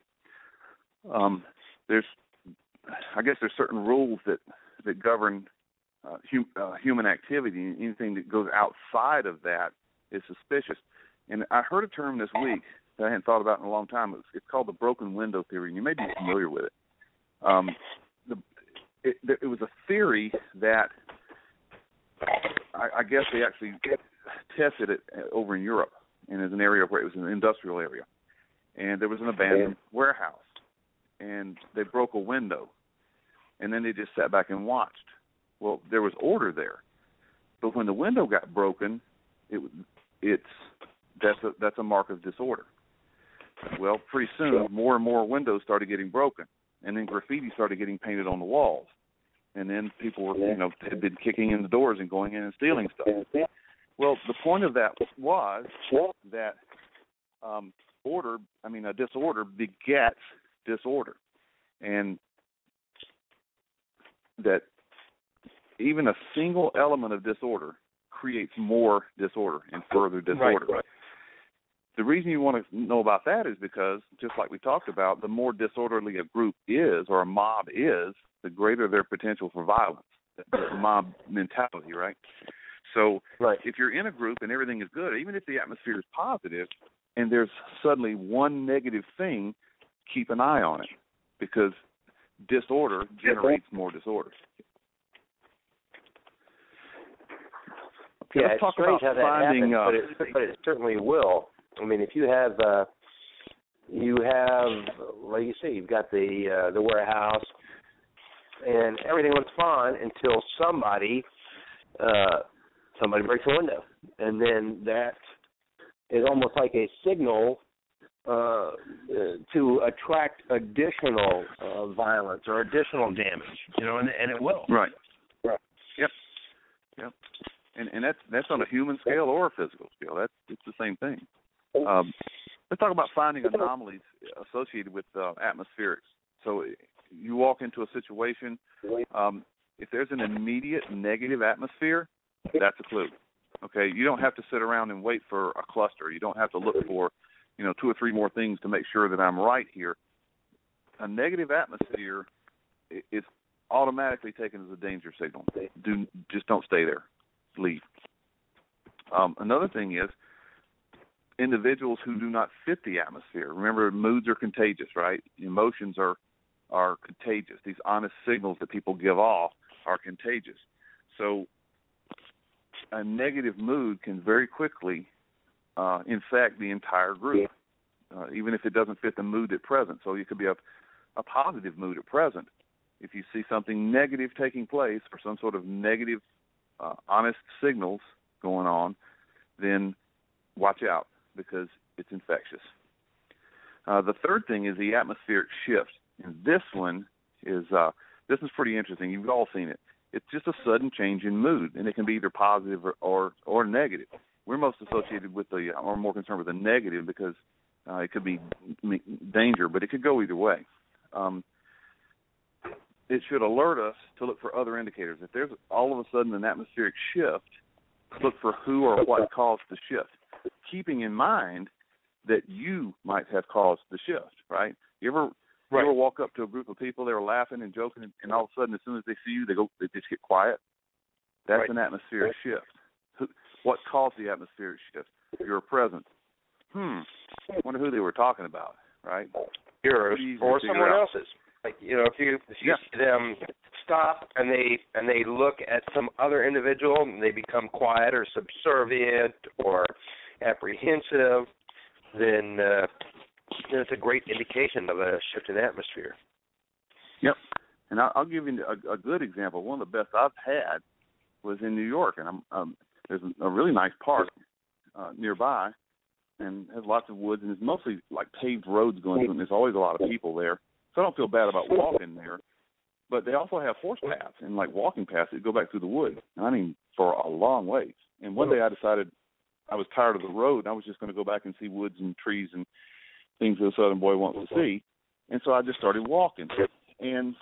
Um, there's i guess there's certain rules that that govern uh, hum, uh, human activity. Anything that goes outside of that is suspicious and I heard a term this week that I hadn't thought about in a long time. It's, it's called the broken window theory, and you may be familiar with it. Um, the, it, it was a theory that I, I guess they actually tested it over in Europe, and as an area where it was an industrial area, and there was an abandoned warehouse, and they broke a window, and then they just sat back and watched. Well, there was order there, but when the window got broken, it it's that's a that's a mark of disorder. Well, pretty soon, more and more windows started getting broken, and then graffiti started getting painted on the walls, and then people were you know had been kicking in the doors and going in and stealing stuff. Well, the point of that was that um, order, I mean, a disorder begets disorder, and that even a single element of disorder creates more disorder and further disorder. Right, right. The reason you want to know about that is because, just like we talked about, the more disorderly a group is or a mob is, the greater their potential for violence. The <clears throat> mob mentality, right? So Right. if you're in a group and everything is good, even if the atmosphere is positive, and there's suddenly one negative thing, keep an eye on it because disorder generates more disorder. Okay, Yeah, let's talk about how that finding. happens, uh, but, it, but it certainly will. I mean, if you have, uh, you have, like you say, you've got the uh, the warehouse, and everything looks fine until somebody, uh, somebody breaks a window, and then that is almost like a signal uh, uh, to attract additional uh, violence or additional damage. You know, and, and it will. Right. Right. Yep. Yep. And and that's that's on a human scale or a physical scale. That's it's the same thing. Um, let's talk about finding anomalies associated with uh, atmospherics. So you walk into a situation. Um, if there's an immediate negative atmosphere, that's a clue. Okay, you don't have to sit around and wait for a cluster. You don't have to look for, you know, two or three more things to make sure that I'm right here. A negative atmosphere is automatically taken as a danger signal. Do just don't stay there. Leave. Um, another thing is individuals who do not fit the atmosphere. Remember, moods are contagious, right? Emotions are are contagious. These honest signals that people give off are contagious. So, a negative mood can very quickly uh, infect the entire group, uh, even if it doesn't fit the mood at present. So, you could be a a positive mood at present. If you see something negative taking place or some sort of negative, uh, honest signals going on, then watch out because it's infectious. Uh, the third thing is the atmospheric shift, and this one is uh, this is pretty interesting. You've all seen it. It's just a sudden change in mood, and it can be either positive or or, or negative. We're most associated with the, or more concerned with the negative because uh, it could be danger, but it could go either way. Um, it should alert us to look for other indicators. If there's all of a sudden an atmospheric shift, look for who or what caused the shift, keeping in mind that you might have caused the shift. Right? You ever you ever walk up to a group of people, they're laughing and joking, and, and all of a sudden, as soon as they see you, they go, they just get quiet. That's Right. an atmospheric shift. What caused the atmospheric shift? Your presence. Hmm. Wonder who they were talking about. Right? yours or someone out. else's. Like you know, if you if you Yeah. see them stop and they and they look at some other individual and they become quiet or subservient or apprehensive, then uh, then it's a great indication of a shift in atmosphere. Yep. And I'll, give you a, a good example. One of the best I've had was in New York, and I'm um, there's a really nice park uh, nearby, and has lots of woods, and it's mostly like paved roads going through, and there's always a lot of people there. So I don't feel bad about walking there. But they also have horse paths and like walking paths that go back through the woods. I mean, for a long ways. And one day I decided I was tired of the road, and I was just going to go back and see woods and trees and things that a Southern boy wants to see. And so I just started walking. And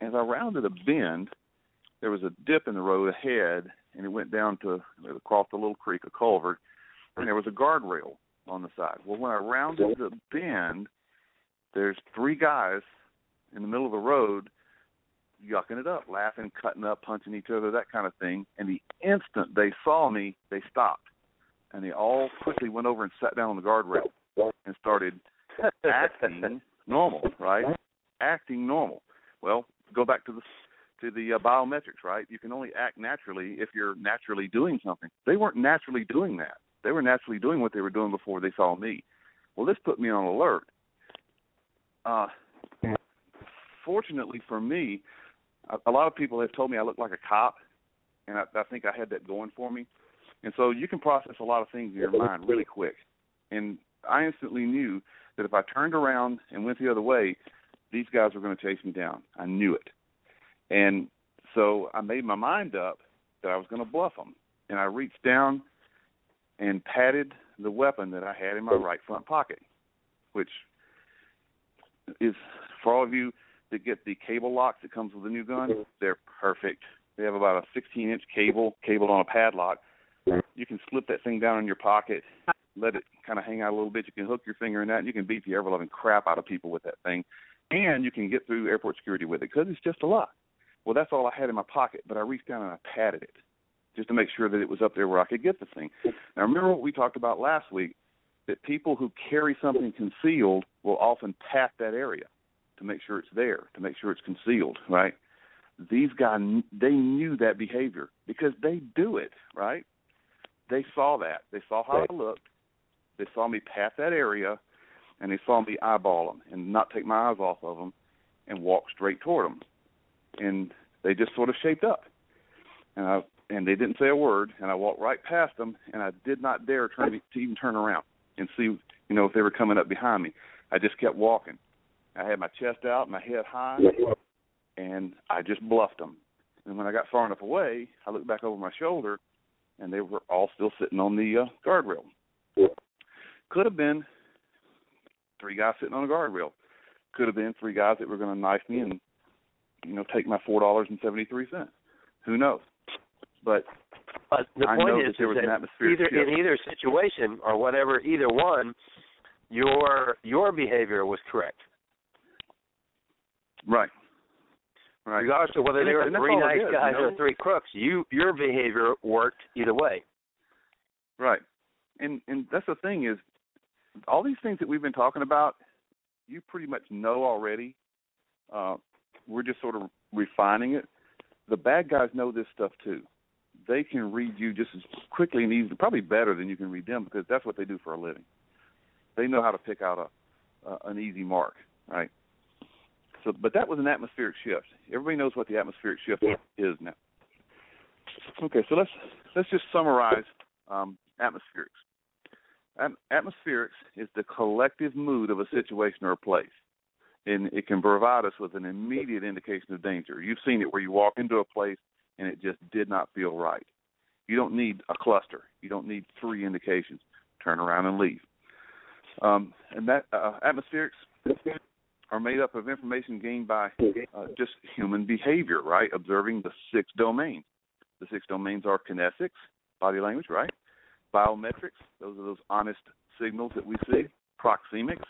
as I rounded a bend, there was a dip in the road ahead, and it went down to it crossed a little creek, a culvert, and there was a guardrail on the side. Well, when I rounded the bend, there's three guys in the middle of the road yucking it up, laughing, cutting up, punching each other, that kind of thing. And the instant they saw me, they stopped. And they all quickly went over and sat down on the guardrail and started <laughs> acting normal, right? Acting normal. Well, go back to the to the uh, biometrics, right? You can only act naturally if you're naturally doing something. They weren't naturally doing that. They were naturally doing what they were doing before they saw me. Well, this put me on alert. Uh, fortunately for me, a, a lot of people have told me I look like a cop, and I, I think I had that going for me. And so you can process a lot of things in your mind really quick. And I instantly knew that if I turned around and went the other way, these guys were going to chase me down. I knew it. And so I made my mind up that I was going to bluff them. And I reached down and patted the weapon that I had in my right front pocket, which is for all of you that get the cable locks that comes with the new gun, mm-hmm. they're perfect. They have about a 16 inch cable cabled on a padlock. You can slip that thing down in your pocket, let it kind of hang out a little bit. You can hook your finger in that, and you can beat the ever loving crap out of people with that thing. And you can get through airport security with it because it's just a lot. Well, that's all I had in my pocket, but I reached down and I patted it just to make sure that it was up there where I could get the thing. Now, remember what we talked about last week that people who carry something concealed will often pat that area to make sure it's there, to make sure it's concealed, right? These guys, they knew that behavior because they do it, right? They saw that. They saw how I looked. They saw me pat that area, and they saw me eyeball them and not take my eyes off of them and walk straight toward them. And they just sort of shaped up. And I and they didn't say a word, and I walked right past them, and I did not dare turn to even turn around and see, you know, if they were coming up behind me. I just kept walking. I had my chest out, my head high, and I just bluffed them. And when I got far enough away, I looked back over my shoulder, and they were all still sitting on the uh, guardrail. Could have been three guys sitting on a guardrail. Could have been three guys that were going to knife me and, you know, take my four dollars and seventy three cents. Who knows? But But the I point know is, that there was is an atmosphere. either shift. in either situation or whatever, either one, your your behavior was correct, right, right. regardless of whether And they were three nice is, you guys know? or three crooks. You your behavior worked either way. Right. And and that's the thing is all these things that we've been talking about, you pretty much know already. Uh we're just sort of refining it. The bad guys know this stuff too. They can read you just as quickly and easily, probably better than you can read them because that's what they do for a living. They know how to pick out a uh, an easy mark, right? So, but that was an atmospheric shift. Everybody knows what the atmospheric shift is now. Okay, so let's let's just summarize um, atmospherics. At- atmospherics is the collective mood of a situation or a place, and it can provide us with an immediate indication of danger. You've seen it where you walk into a place and it just did not feel right. You don't need a cluster. You don't need three indications. Turn around and leave. Um, and that uh, atmospherics are made up of information gained by uh, just human behavior, right? Observing the six domains. The six domains are kinesics, body language, right? Biometrics, those are those honest signals that we see. Proxemics,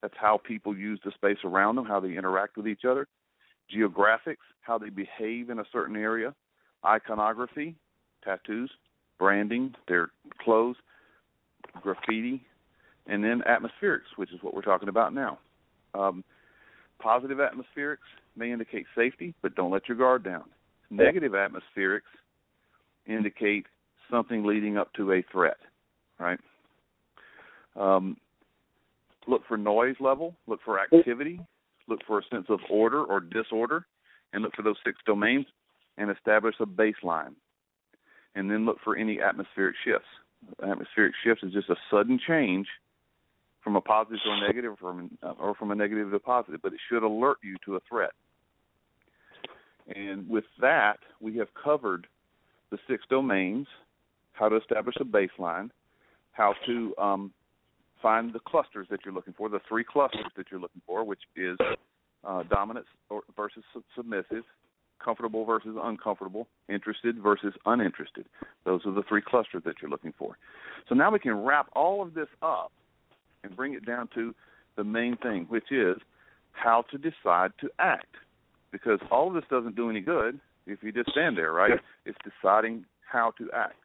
that's how people use the space around them, how they interact with each other. Geographics, how they behave in a certain area. Iconography, tattoos, branding, their clothes, graffiti, and then atmospherics, which is what we're talking about now. Um, positive atmospherics may indicate safety, but don't let your guard down. Negative atmospherics indicate something leading up to a threat, right? Um, look for noise level, look for activity, look for a sense of order or disorder, and look for those six domains and establish a baseline. And then look for any atmospheric shifts. Atmospheric shifts is just a sudden change from a positive to a negative, or from or from a negative to a positive, but it should alert you to a threat. And with that, we have covered the six domains, how to establish a baseline, how to um, find the clusters that you're looking for, the three clusters that you're looking for, which is uh, dominant versus submissive, comfortable versus uncomfortable, interested versus uninterested. Those are the three clusters that you're looking for. So now we can wrap all of this up and bring it down to the main thing, which is how to decide to act. Because all of this doesn't do any good if you just stand there, right? It's deciding how to act.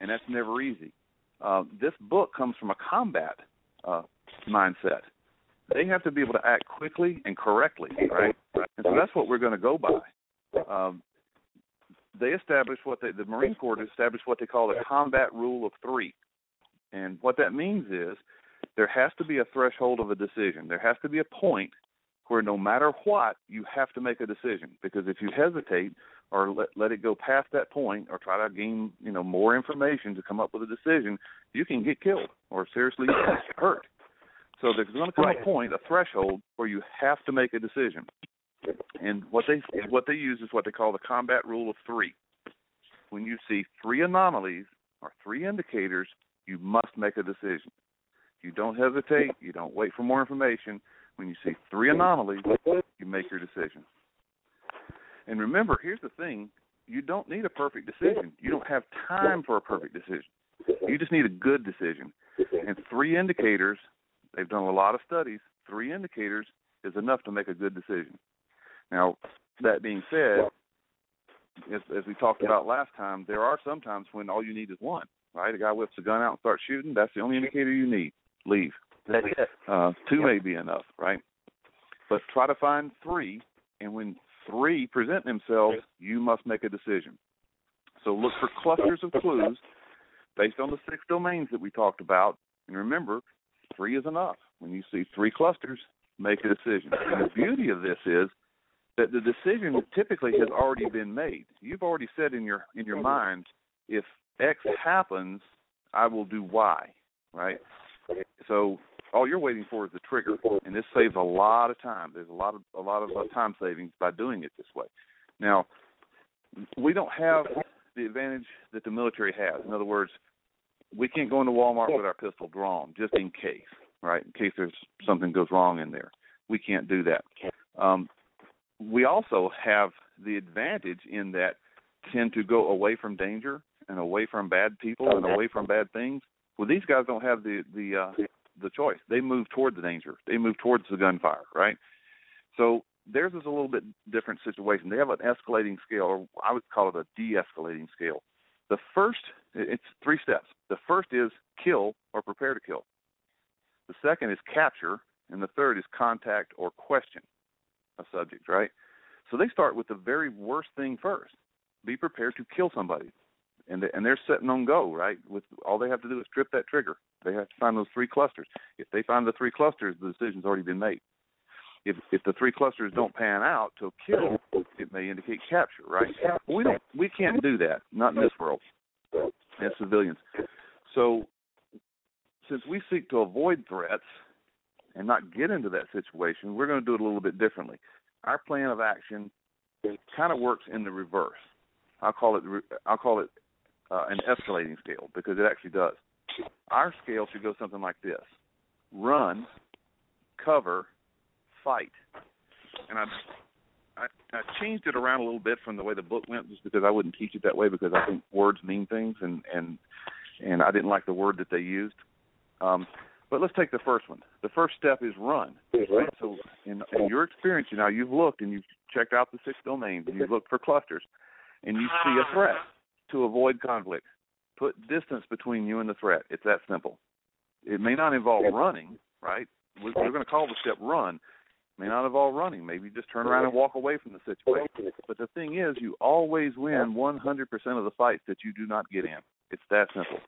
And that's never easy. Uh, this book comes from a combat uh, mindset. They have to be able to act quickly and correctly, right? And so that's what we're going to go by. Um, they established what they, the Marine Corps established what they call a combat rule of three. And what that means is there has to be a threshold of a decision. There has to be a point where no matter what, you have to make a decision. Because if you hesitate or let let it go past that point or try to gain, you know, more information to come up with a decision, you can get killed or seriously <coughs> hurt. So there's going to come a point, a threshold, where you have to make a decision. And what they what they use is what they call the combat rule of three. When you see three anomalies or three indicators, you must make a decision. You don't hesitate. You don't wait for more information. When you see three anomalies, you make your decision. And remember, here's the thing: you don't need a perfect decision. You don't have time for a perfect decision. You just need a good decision. And three indicators, they've done a lot of studies, three indicators is enough to make a good decision. Now, that being said, as, as we talked about last time, there are some times when all you need is one, right? A guy whips a gun out and starts shooting, that's the only indicator you need. Leave. That's it. Uh, two may be enough, right? But try to find three, and when three present themselves, you must make a decision. So look for clusters of clues based on the six domains that we talked about. And remember, three is enough. When you see three clusters, make a decision. And the beauty of this is that the decision typically has already been made. You've already said in your in your mind, if X happens, I will do Y, right? So all you're waiting for is the trigger, and this saves a lot of time. There's a lot of a lot of uh, time savings by doing it this way. Now, we don't have the advantage that the military has. In other words, we can't go into Walmart with our pistol drawn just in case, right? In case there's something goes wrong in there. We can't do that. Um, we also have the advantage in that tend to go away from danger and away from bad people and away from bad things. Well, these guys don't have the the uh, the choice. They move toward the danger. They move towards the gunfire, right? So theirs is a little bit different situation. They have an escalating scale, or I would call it a de-escalating scale. The first, it's three steps. The first is kill or prepare to kill. The second is capture, and the third is contact or question a subject, right? So they start with the very worst thing first. Be prepared to kill somebody. And they, and they're setting on go, right? With all they have to do is trip that trigger. They have to find those three clusters. If they find the three clusters, the decision's already been made. If if the three clusters don't pan out to kill, it may indicate capture, right? We don't we can't do that, not in this world, as civilians. So since we seek to avoid threats and not get into that situation, we're going to do it a little bit differently. Our plan of action kind of works in the reverse. I'll call it I'll call it uh, an escalating scale because it actually does. Our scale should go something like this: run, cover, fight. And I, I I changed it around a little bit from the way the book went, just because I wouldn't teach it that way because I think words mean things, and and and I didn't like the word that they used. Um, but let's take the first one. The first step is run. Right? So in, in your experience, you know, you've looked and you've checked out the six domains and you've looked for clusters, and you see a threat to avoid conflict. Put distance between you and the threat. It's that simple. It may not involve running, right? We're, we're going to call the step run. It may not involve running. Maybe just turn around and walk away from the situation. But the thing is, you always win 100% of the fights that you do not get in. It's that simple.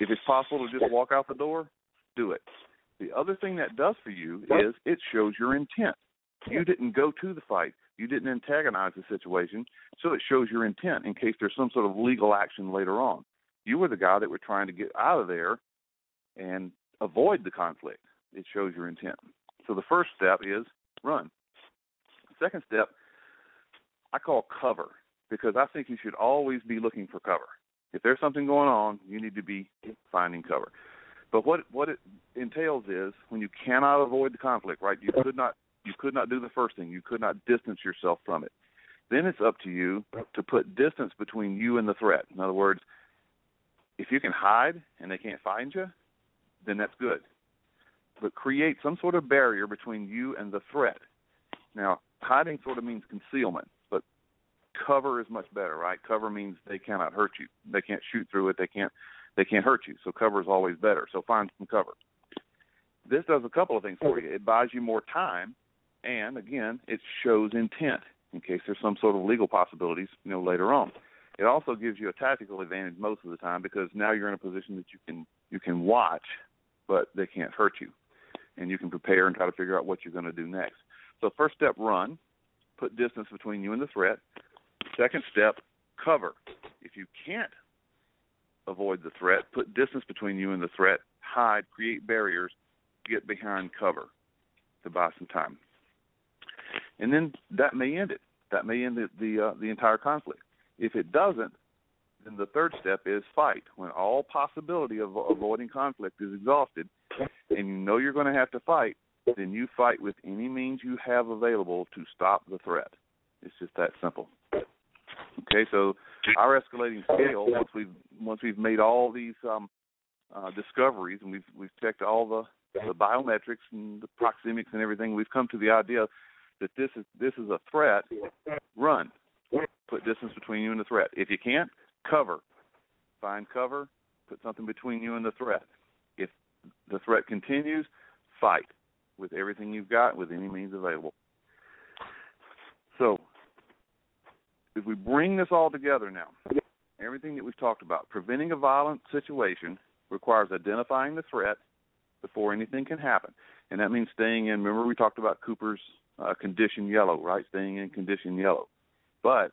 If it's possible to just walk out the door, do it. The other thing that does for you is it shows your intent. You didn't go to the fight. You didn't antagonize the situation, so it shows your intent in case there's some sort of legal action later on. You were the guy that were trying to get out of there and avoid the conflict. It shows your intent. So the first step is run. Second step I call cover because I think you should always be looking for cover. If there's something going on, you need to be finding cover. But what what it entails is when you cannot avoid the conflict, right? You could not you could not do the first thing. You could not distance yourself from it. Then it's up to you to put distance between you and the threat. In other words, if you can hide and they can't find you, then that's good. But create some sort of barrier between you and the threat. Now, hiding sort of means concealment, but cover is much better, right? Cover means they cannot hurt you. They can't shoot through it. They can't they can't hurt you. So cover is always better. So find some cover. This does a couple of things for you. It buys you more time, and again, it shows intent in case there's some sort of legal possibilities, you know, later on. It also gives you a tactical advantage most of the time because now you're in a position that you can you can watch, but they can't hurt you, and you can prepare and try to figure out what you're going to do next. So first step, run. Put distance between you and the threat. Second step, cover. If you can't avoid the threat, put distance between you and the threat. Hide, create barriers, get behind cover to buy some time. And then that may end it. That may end the the, uh, the entire conflict. If it doesn't, then the third step is fight. When all possibility of avoiding conflict is exhausted, and you know you're going to have to fight, then you fight with any means you have available to stop the threat. It's just that simple. Okay, so our escalating scale once we've once we've made all these um, uh, discoveries and we've we've checked all the the biometrics and the proxemics and everything, we've come to the idea that this is this is a threat. Run. Put distance between you and the threat. If you can't, cover. Find cover. Put something between you and the threat. If the threat continues, fight with everything you've got, with any means available. So, if we bring this all together now, everything that we've talked about, preventing a violent situation requires identifying the threat before anything can happen. And that means staying in, remember we talked about Cooper's uh, condition yellow, right? Staying in condition yellow. But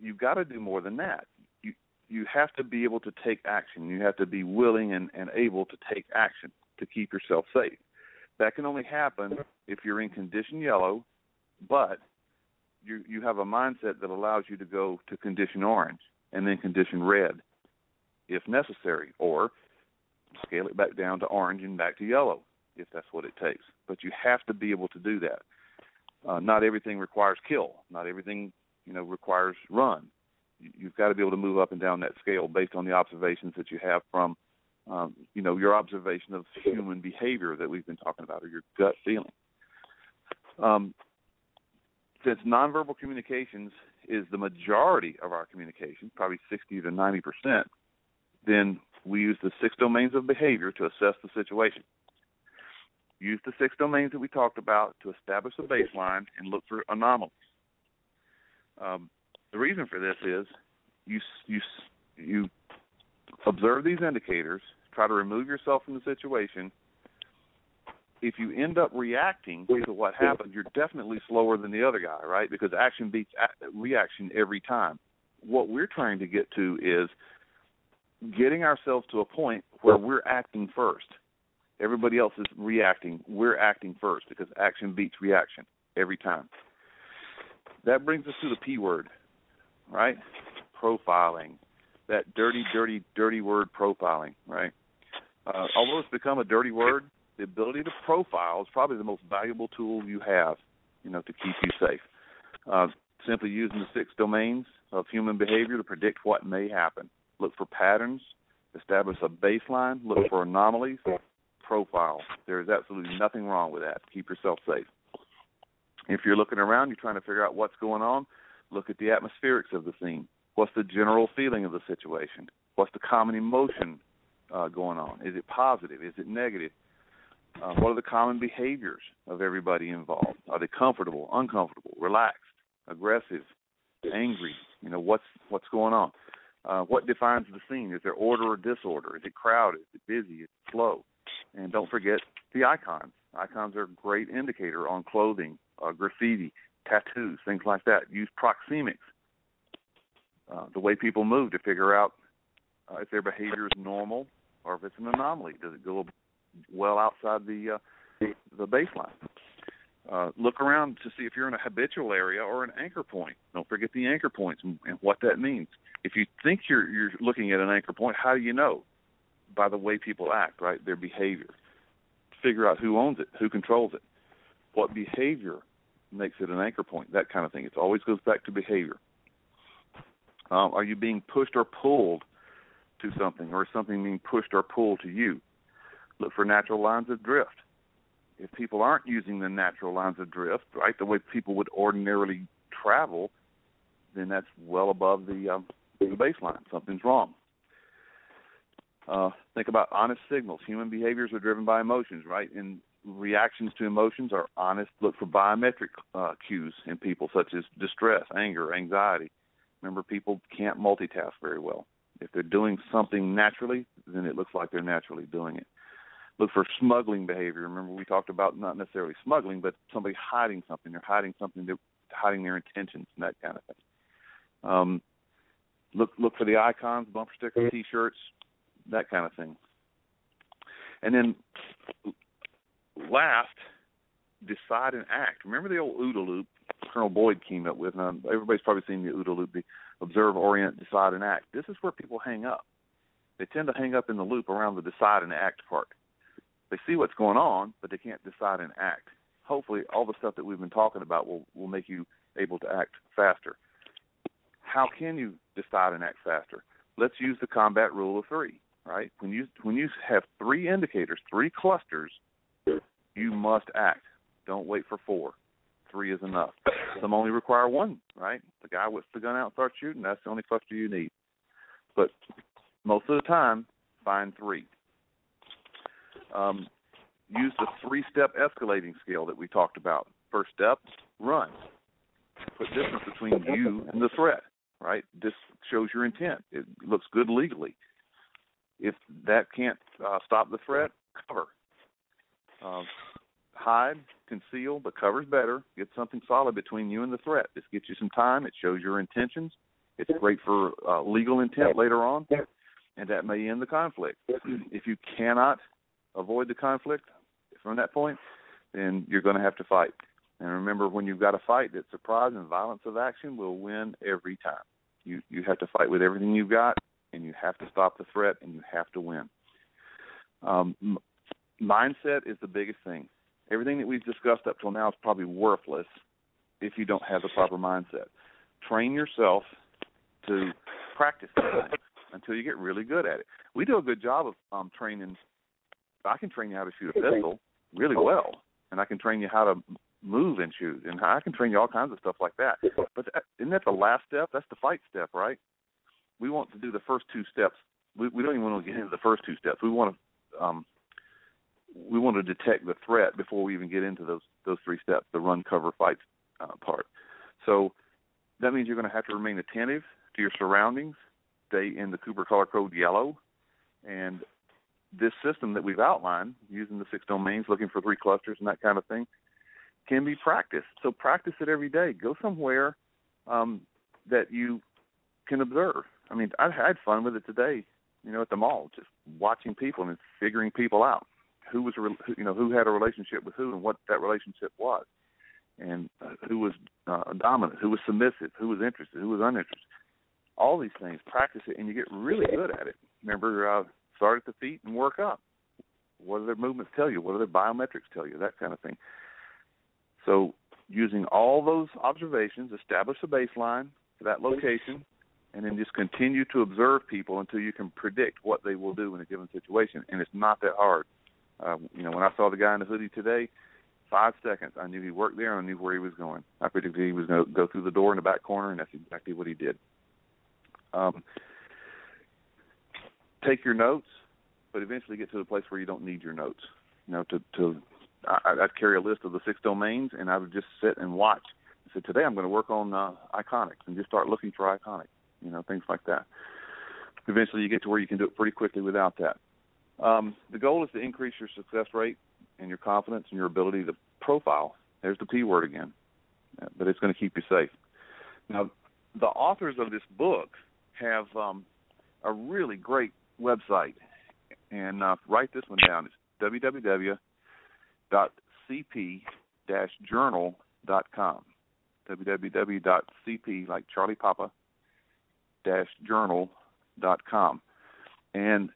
you've got to do more than that. You you have to be able to take action. You have to be willing and, and able to take action to keep yourself safe. That can only happen if you're in condition yellow, but you you have a mindset that allows you to go to condition orange and then condition red if necessary, or scale it back down to orange and back to yellow if that's what it takes. But you have to be able to do that. Uh, not everything requires kill. Not everything you know requires run. You, you've got to be able to move up and down that scale based on the observations that you have from um, you know your observation of human behavior that we've been talking about, or your gut feeling. Um, since nonverbal communications is the majority of our communication, probably 60 to 90 percent, then we use the six domains of behavior to assess the situation. Use the six domains that we talked about to establish a baseline and look for anomalies. Um, the reason for this is you you you observe these indicators, try to remove yourself from the situation. If you end up reacting to what happened, you're definitely slower than the other guy, right? Because action beats reaction every time. What we're trying to get to is getting ourselves to a point where we're acting first. Everybody else is reacting. We're acting first because action beats reaction every time. That brings us to the P word, right? Profiling. That dirty, dirty, dirty word profiling, right? Uh, although it's become a dirty word, the ability to profile is probably the most valuable tool you have, you know, to keep you safe. Uh, simply using the six domains of human behavior to predict what may happen. Look for patterns, establish a baseline, look for anomalies, profile. There is absolutely nothing wrong with that. Keep yourself safe. If you're looking around, you're trying to figure out what's going on, look at the atmospherics of the scene. What's the general feeling of the situation? What's the common emotion uh, going on? Is it positive? Is it negative? Uh, what are the common behaviors of everybody involved? Are they comfortable, uncomfortable, relaxed, aggressive, angry? You know what's what's going on. Uh, what defines the scene? Is there order or disorder? Is it crowded? Is it busy? Is it slow? And don't forget the icons. Icons are a great indicator on clothing, uh, graffiti, tattoos, things like that. Use proxemics, uh, the way people move, to figure out uh, if their behavior is normal or if it's an anomaly. Does it go well outside the uh, the baseline? Uh, look around to see if you're in a habitual area or an anchor point. Don't forget the anchor points and, and what that means. If you think you're you're looking at an anchor point, how do you know? By the way people act, right? Their behavior. Figure out who owns it, who controls it, what behavior makes it an anchor point, that kind of thing. It always goes back to behavior. Um, are you being pushed or pulled to something, or is something being pushed or pulled to you? Look for natural lines of drift if people aren't using the natural lines of drift, right, the way people would ordinarily travel, then that's well above the um, the baseline. Something's wrong. Uh, think about honest signals. Human behaviors are driven by emotions, right? And reactions to emotions are honest. Look for biometric uh, cues in people, such as distress, anger, anxiety. Remember, people can't multitask very well. If they're doing something naturally, then it looks like they're naturally doing it. Look for smuggling behavior. Remember, we talked about not necessarily smuggling, but somebody hiding something. They're hiding something. They're hiding their intentions and that kind of thing. Um, look look for the icons, bumper stickers, T-shirts, that kind of thing. And then last, decide and act. Remember the old OODA loop Colonel Boyd came up with? Now, everybody's probably seen the OODA loop: the observe, orient, decide, and act. This is where people hang up. They tend to hang up in the loop around the decide and act part. They see what's going on, but they can't decide and act. Hopefully, all the stuff that we've been talking about will will make you able to act faster. How can you decide and act faster? Let's use the combat rule of three. Right? When you when you have three indicators, three clusters, you must act. Don't wait for four. Three is enough. Some only require one, right? The guy whips the gun out and starts shooting, that's the only cluster you need. But most of the time, find three. Um, use the three step escalating scale that we talked about. First step, run. Put distance between you and the threat, right? This shows your intent. It looks good legally. If that can't uh, stop the threat, cover. Um, hide, conceal, but cover's better. Get something solid between you and the threat. This gets you some time. It shows your intentions. It's great for uh, legal intent later on, and that may end the conflict. If you cannot avoid the conflict from that point, then you're going to have to fight. And remember, when you've got a fight, that surprise and violence of action will win every time. You you have to fight with everything you've got, and you have to stop the threat, and you have to win. Um, m- mindset is the biggest thing everything that we've discussed up till now is probably worthless if you don't have the proper mindset. Train yourself to practice things until you get really good at it. We do a good job of um, training. I can train you how to shoot a pistol really well, and I can train you how to move and shoot, and I can train you all kinds of stuff like that. But that, isn't that the last step? That's the fight step, right? We want to do the first two steps. We, we don't even want to get into the first two steps. We want to um, we want to detect the threat before we even get into those those three steps, the run, cover, fight uh, part. So that means you're going to have to remain attentive to your surroundings, stay in the Cooper color code yellow, and this system that we've outlined using the six domains, looking for three clusters and that kind of thing, can be practiced. So practice it every day. Go somewhere um, that you can observe. I mean, I had fun with it today. You know, at the mall, just watching people and figuring people out who was you know who had a relationship with who and what that relationship was, and uh, who was uh, dominant, who was submissive, who was interested, who was uninterested. All these things, practice it, and you get really good at it. Remember, uh, start at the feet and work up. What do their movements tell you? What do their biometrics tell you? That kind of thing. So, using all those observations, establish a baseline for that location, and then just continue to observe people until you can predict what they will do in a given situation. And it's not that hard. Uh, you know, when I saw the guy in the hoodie today, five seconds, I knew he worked there and I knew where he was going. I predicted he was going to go through the door in the back corner, and that's exactly what he did. Um, take your notes, but eventually get to the place where you don't need your notes. You know, to to I, I'd carry a list of the six domains, and I would just sit and watch. I said, today I'm going to work on uh, iconics and just start looking for iconics. You know, things like that. Eventually, you get to where you can do it pretty quickly without that. Um, the goal is to increase your success rate and your confidence and your ability to profile. There's the P word again, but it's going to keep you safe. Now, the authors of this book have um, a really great website, and uh, write this one down. It's www.cp-journal.com. www.cp, like Charlie Papa, journal.com. And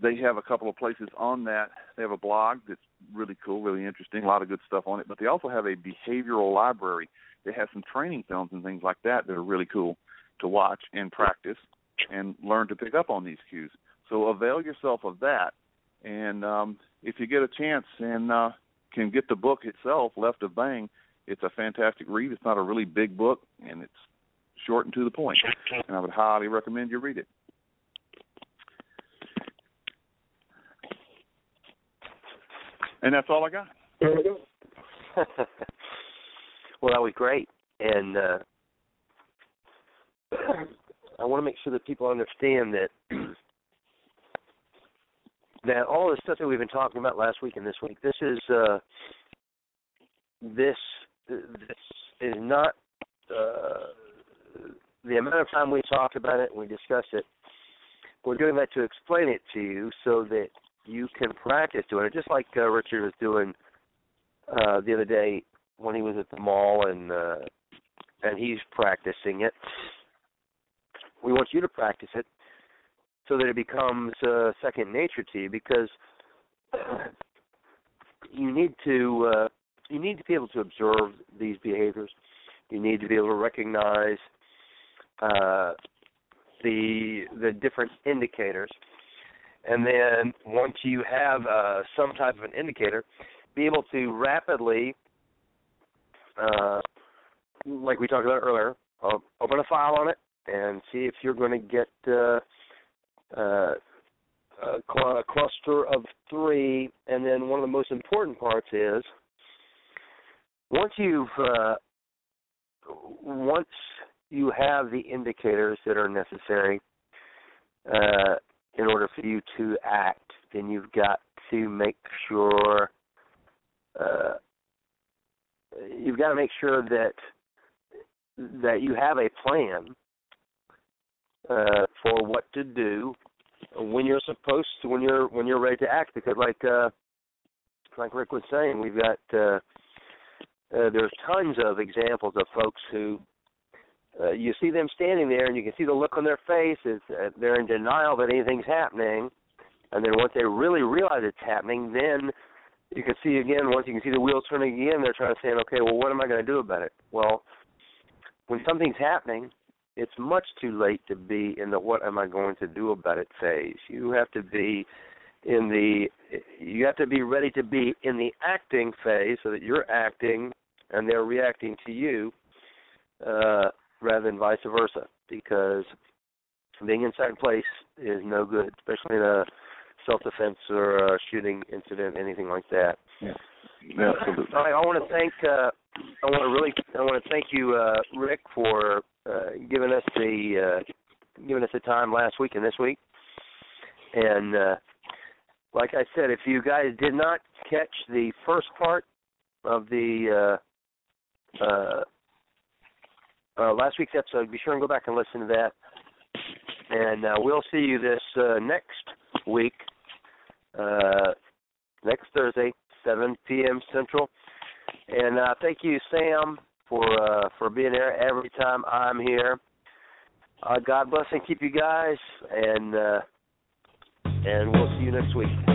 they have a couple of places on that. They have a blog that's really cool, really interesting, a lot of good stuff on it. But they also have a behavioral library. They have some training films and things like that that are really cool to watch and practice and learn to pick up on these cues. So avail yourself of that. And um, if you get a chance and uh, can get the book itself, Left of Bang, it's a fantastic read. It's not a really big book, and it's short and to the point. And I would highly recommend you read it. And that's all I got. <laughs> well, that was great, and uh, <clears throat> I want to make sure that people understand that <clears throat> that all the stuff that we've been talking about last week and this week, this is uh, this this is not uh, the amount of time we talked about it and we discussed it. We're doing that to explain it to you so that you can practice doing it, just like uh, Richard was doing uh, the other day when he was at the mall and uh, and he's practicing it. We want you to practice it so that it becomes uh, second nature to you because <clears throat> you need to uh, you need to be able to observe these behaviors. You need to be able to recognize uh, the the different indicators, and then once you have uh, some type of an indicator, be able to rapidly, uh, like we talked about earlier, open a file on it and see if you're going to get uh, uh, a, cluster of three. And then one of the most important parts is once you've once you have the indicators that are necessary uh, in order for you to act, then you've got to make sure uh, you've got to make sure that that you have a plan uh, for what to do when you're supposed to when you're when you're ready to act because like uh like Rick was saying we've got uh, uh there's tons of examples of folks who uh, you see them standing there and you can see the look on their face. Is uh, they're in denial that anything's happening. And then once they really realize it's happening then you can see again once you can see the wheels turning again they're trying to say okay well what am i going to do about it? Well when something's happening it's much too late to be in the what am i going to do about it phase. You have to be in the you have to be ready to be in the acting phase so that you're acting and they're reacting to you. Uh rather than vice versa because being in second place is no good especially in a self defense or a shooting incident anything like that Yeah, absolutely. all right, I want to thank uh, I want to really I want to thank you, uh, Rick, for uh, giving us the uh, giving us the time last week and this week. And uh, like I said, if you guys did not catch the first part of the uh, uh, uh, last week's episode, be sure and go back and listen to that. And uh, we'll see you this uh, next week, uh, next Thursday, 7 p.m. Central. And uh, thank you, Sam, for uh, for being there every time I'm here. God bless and keep you guys, and uh, and we'll see you next week.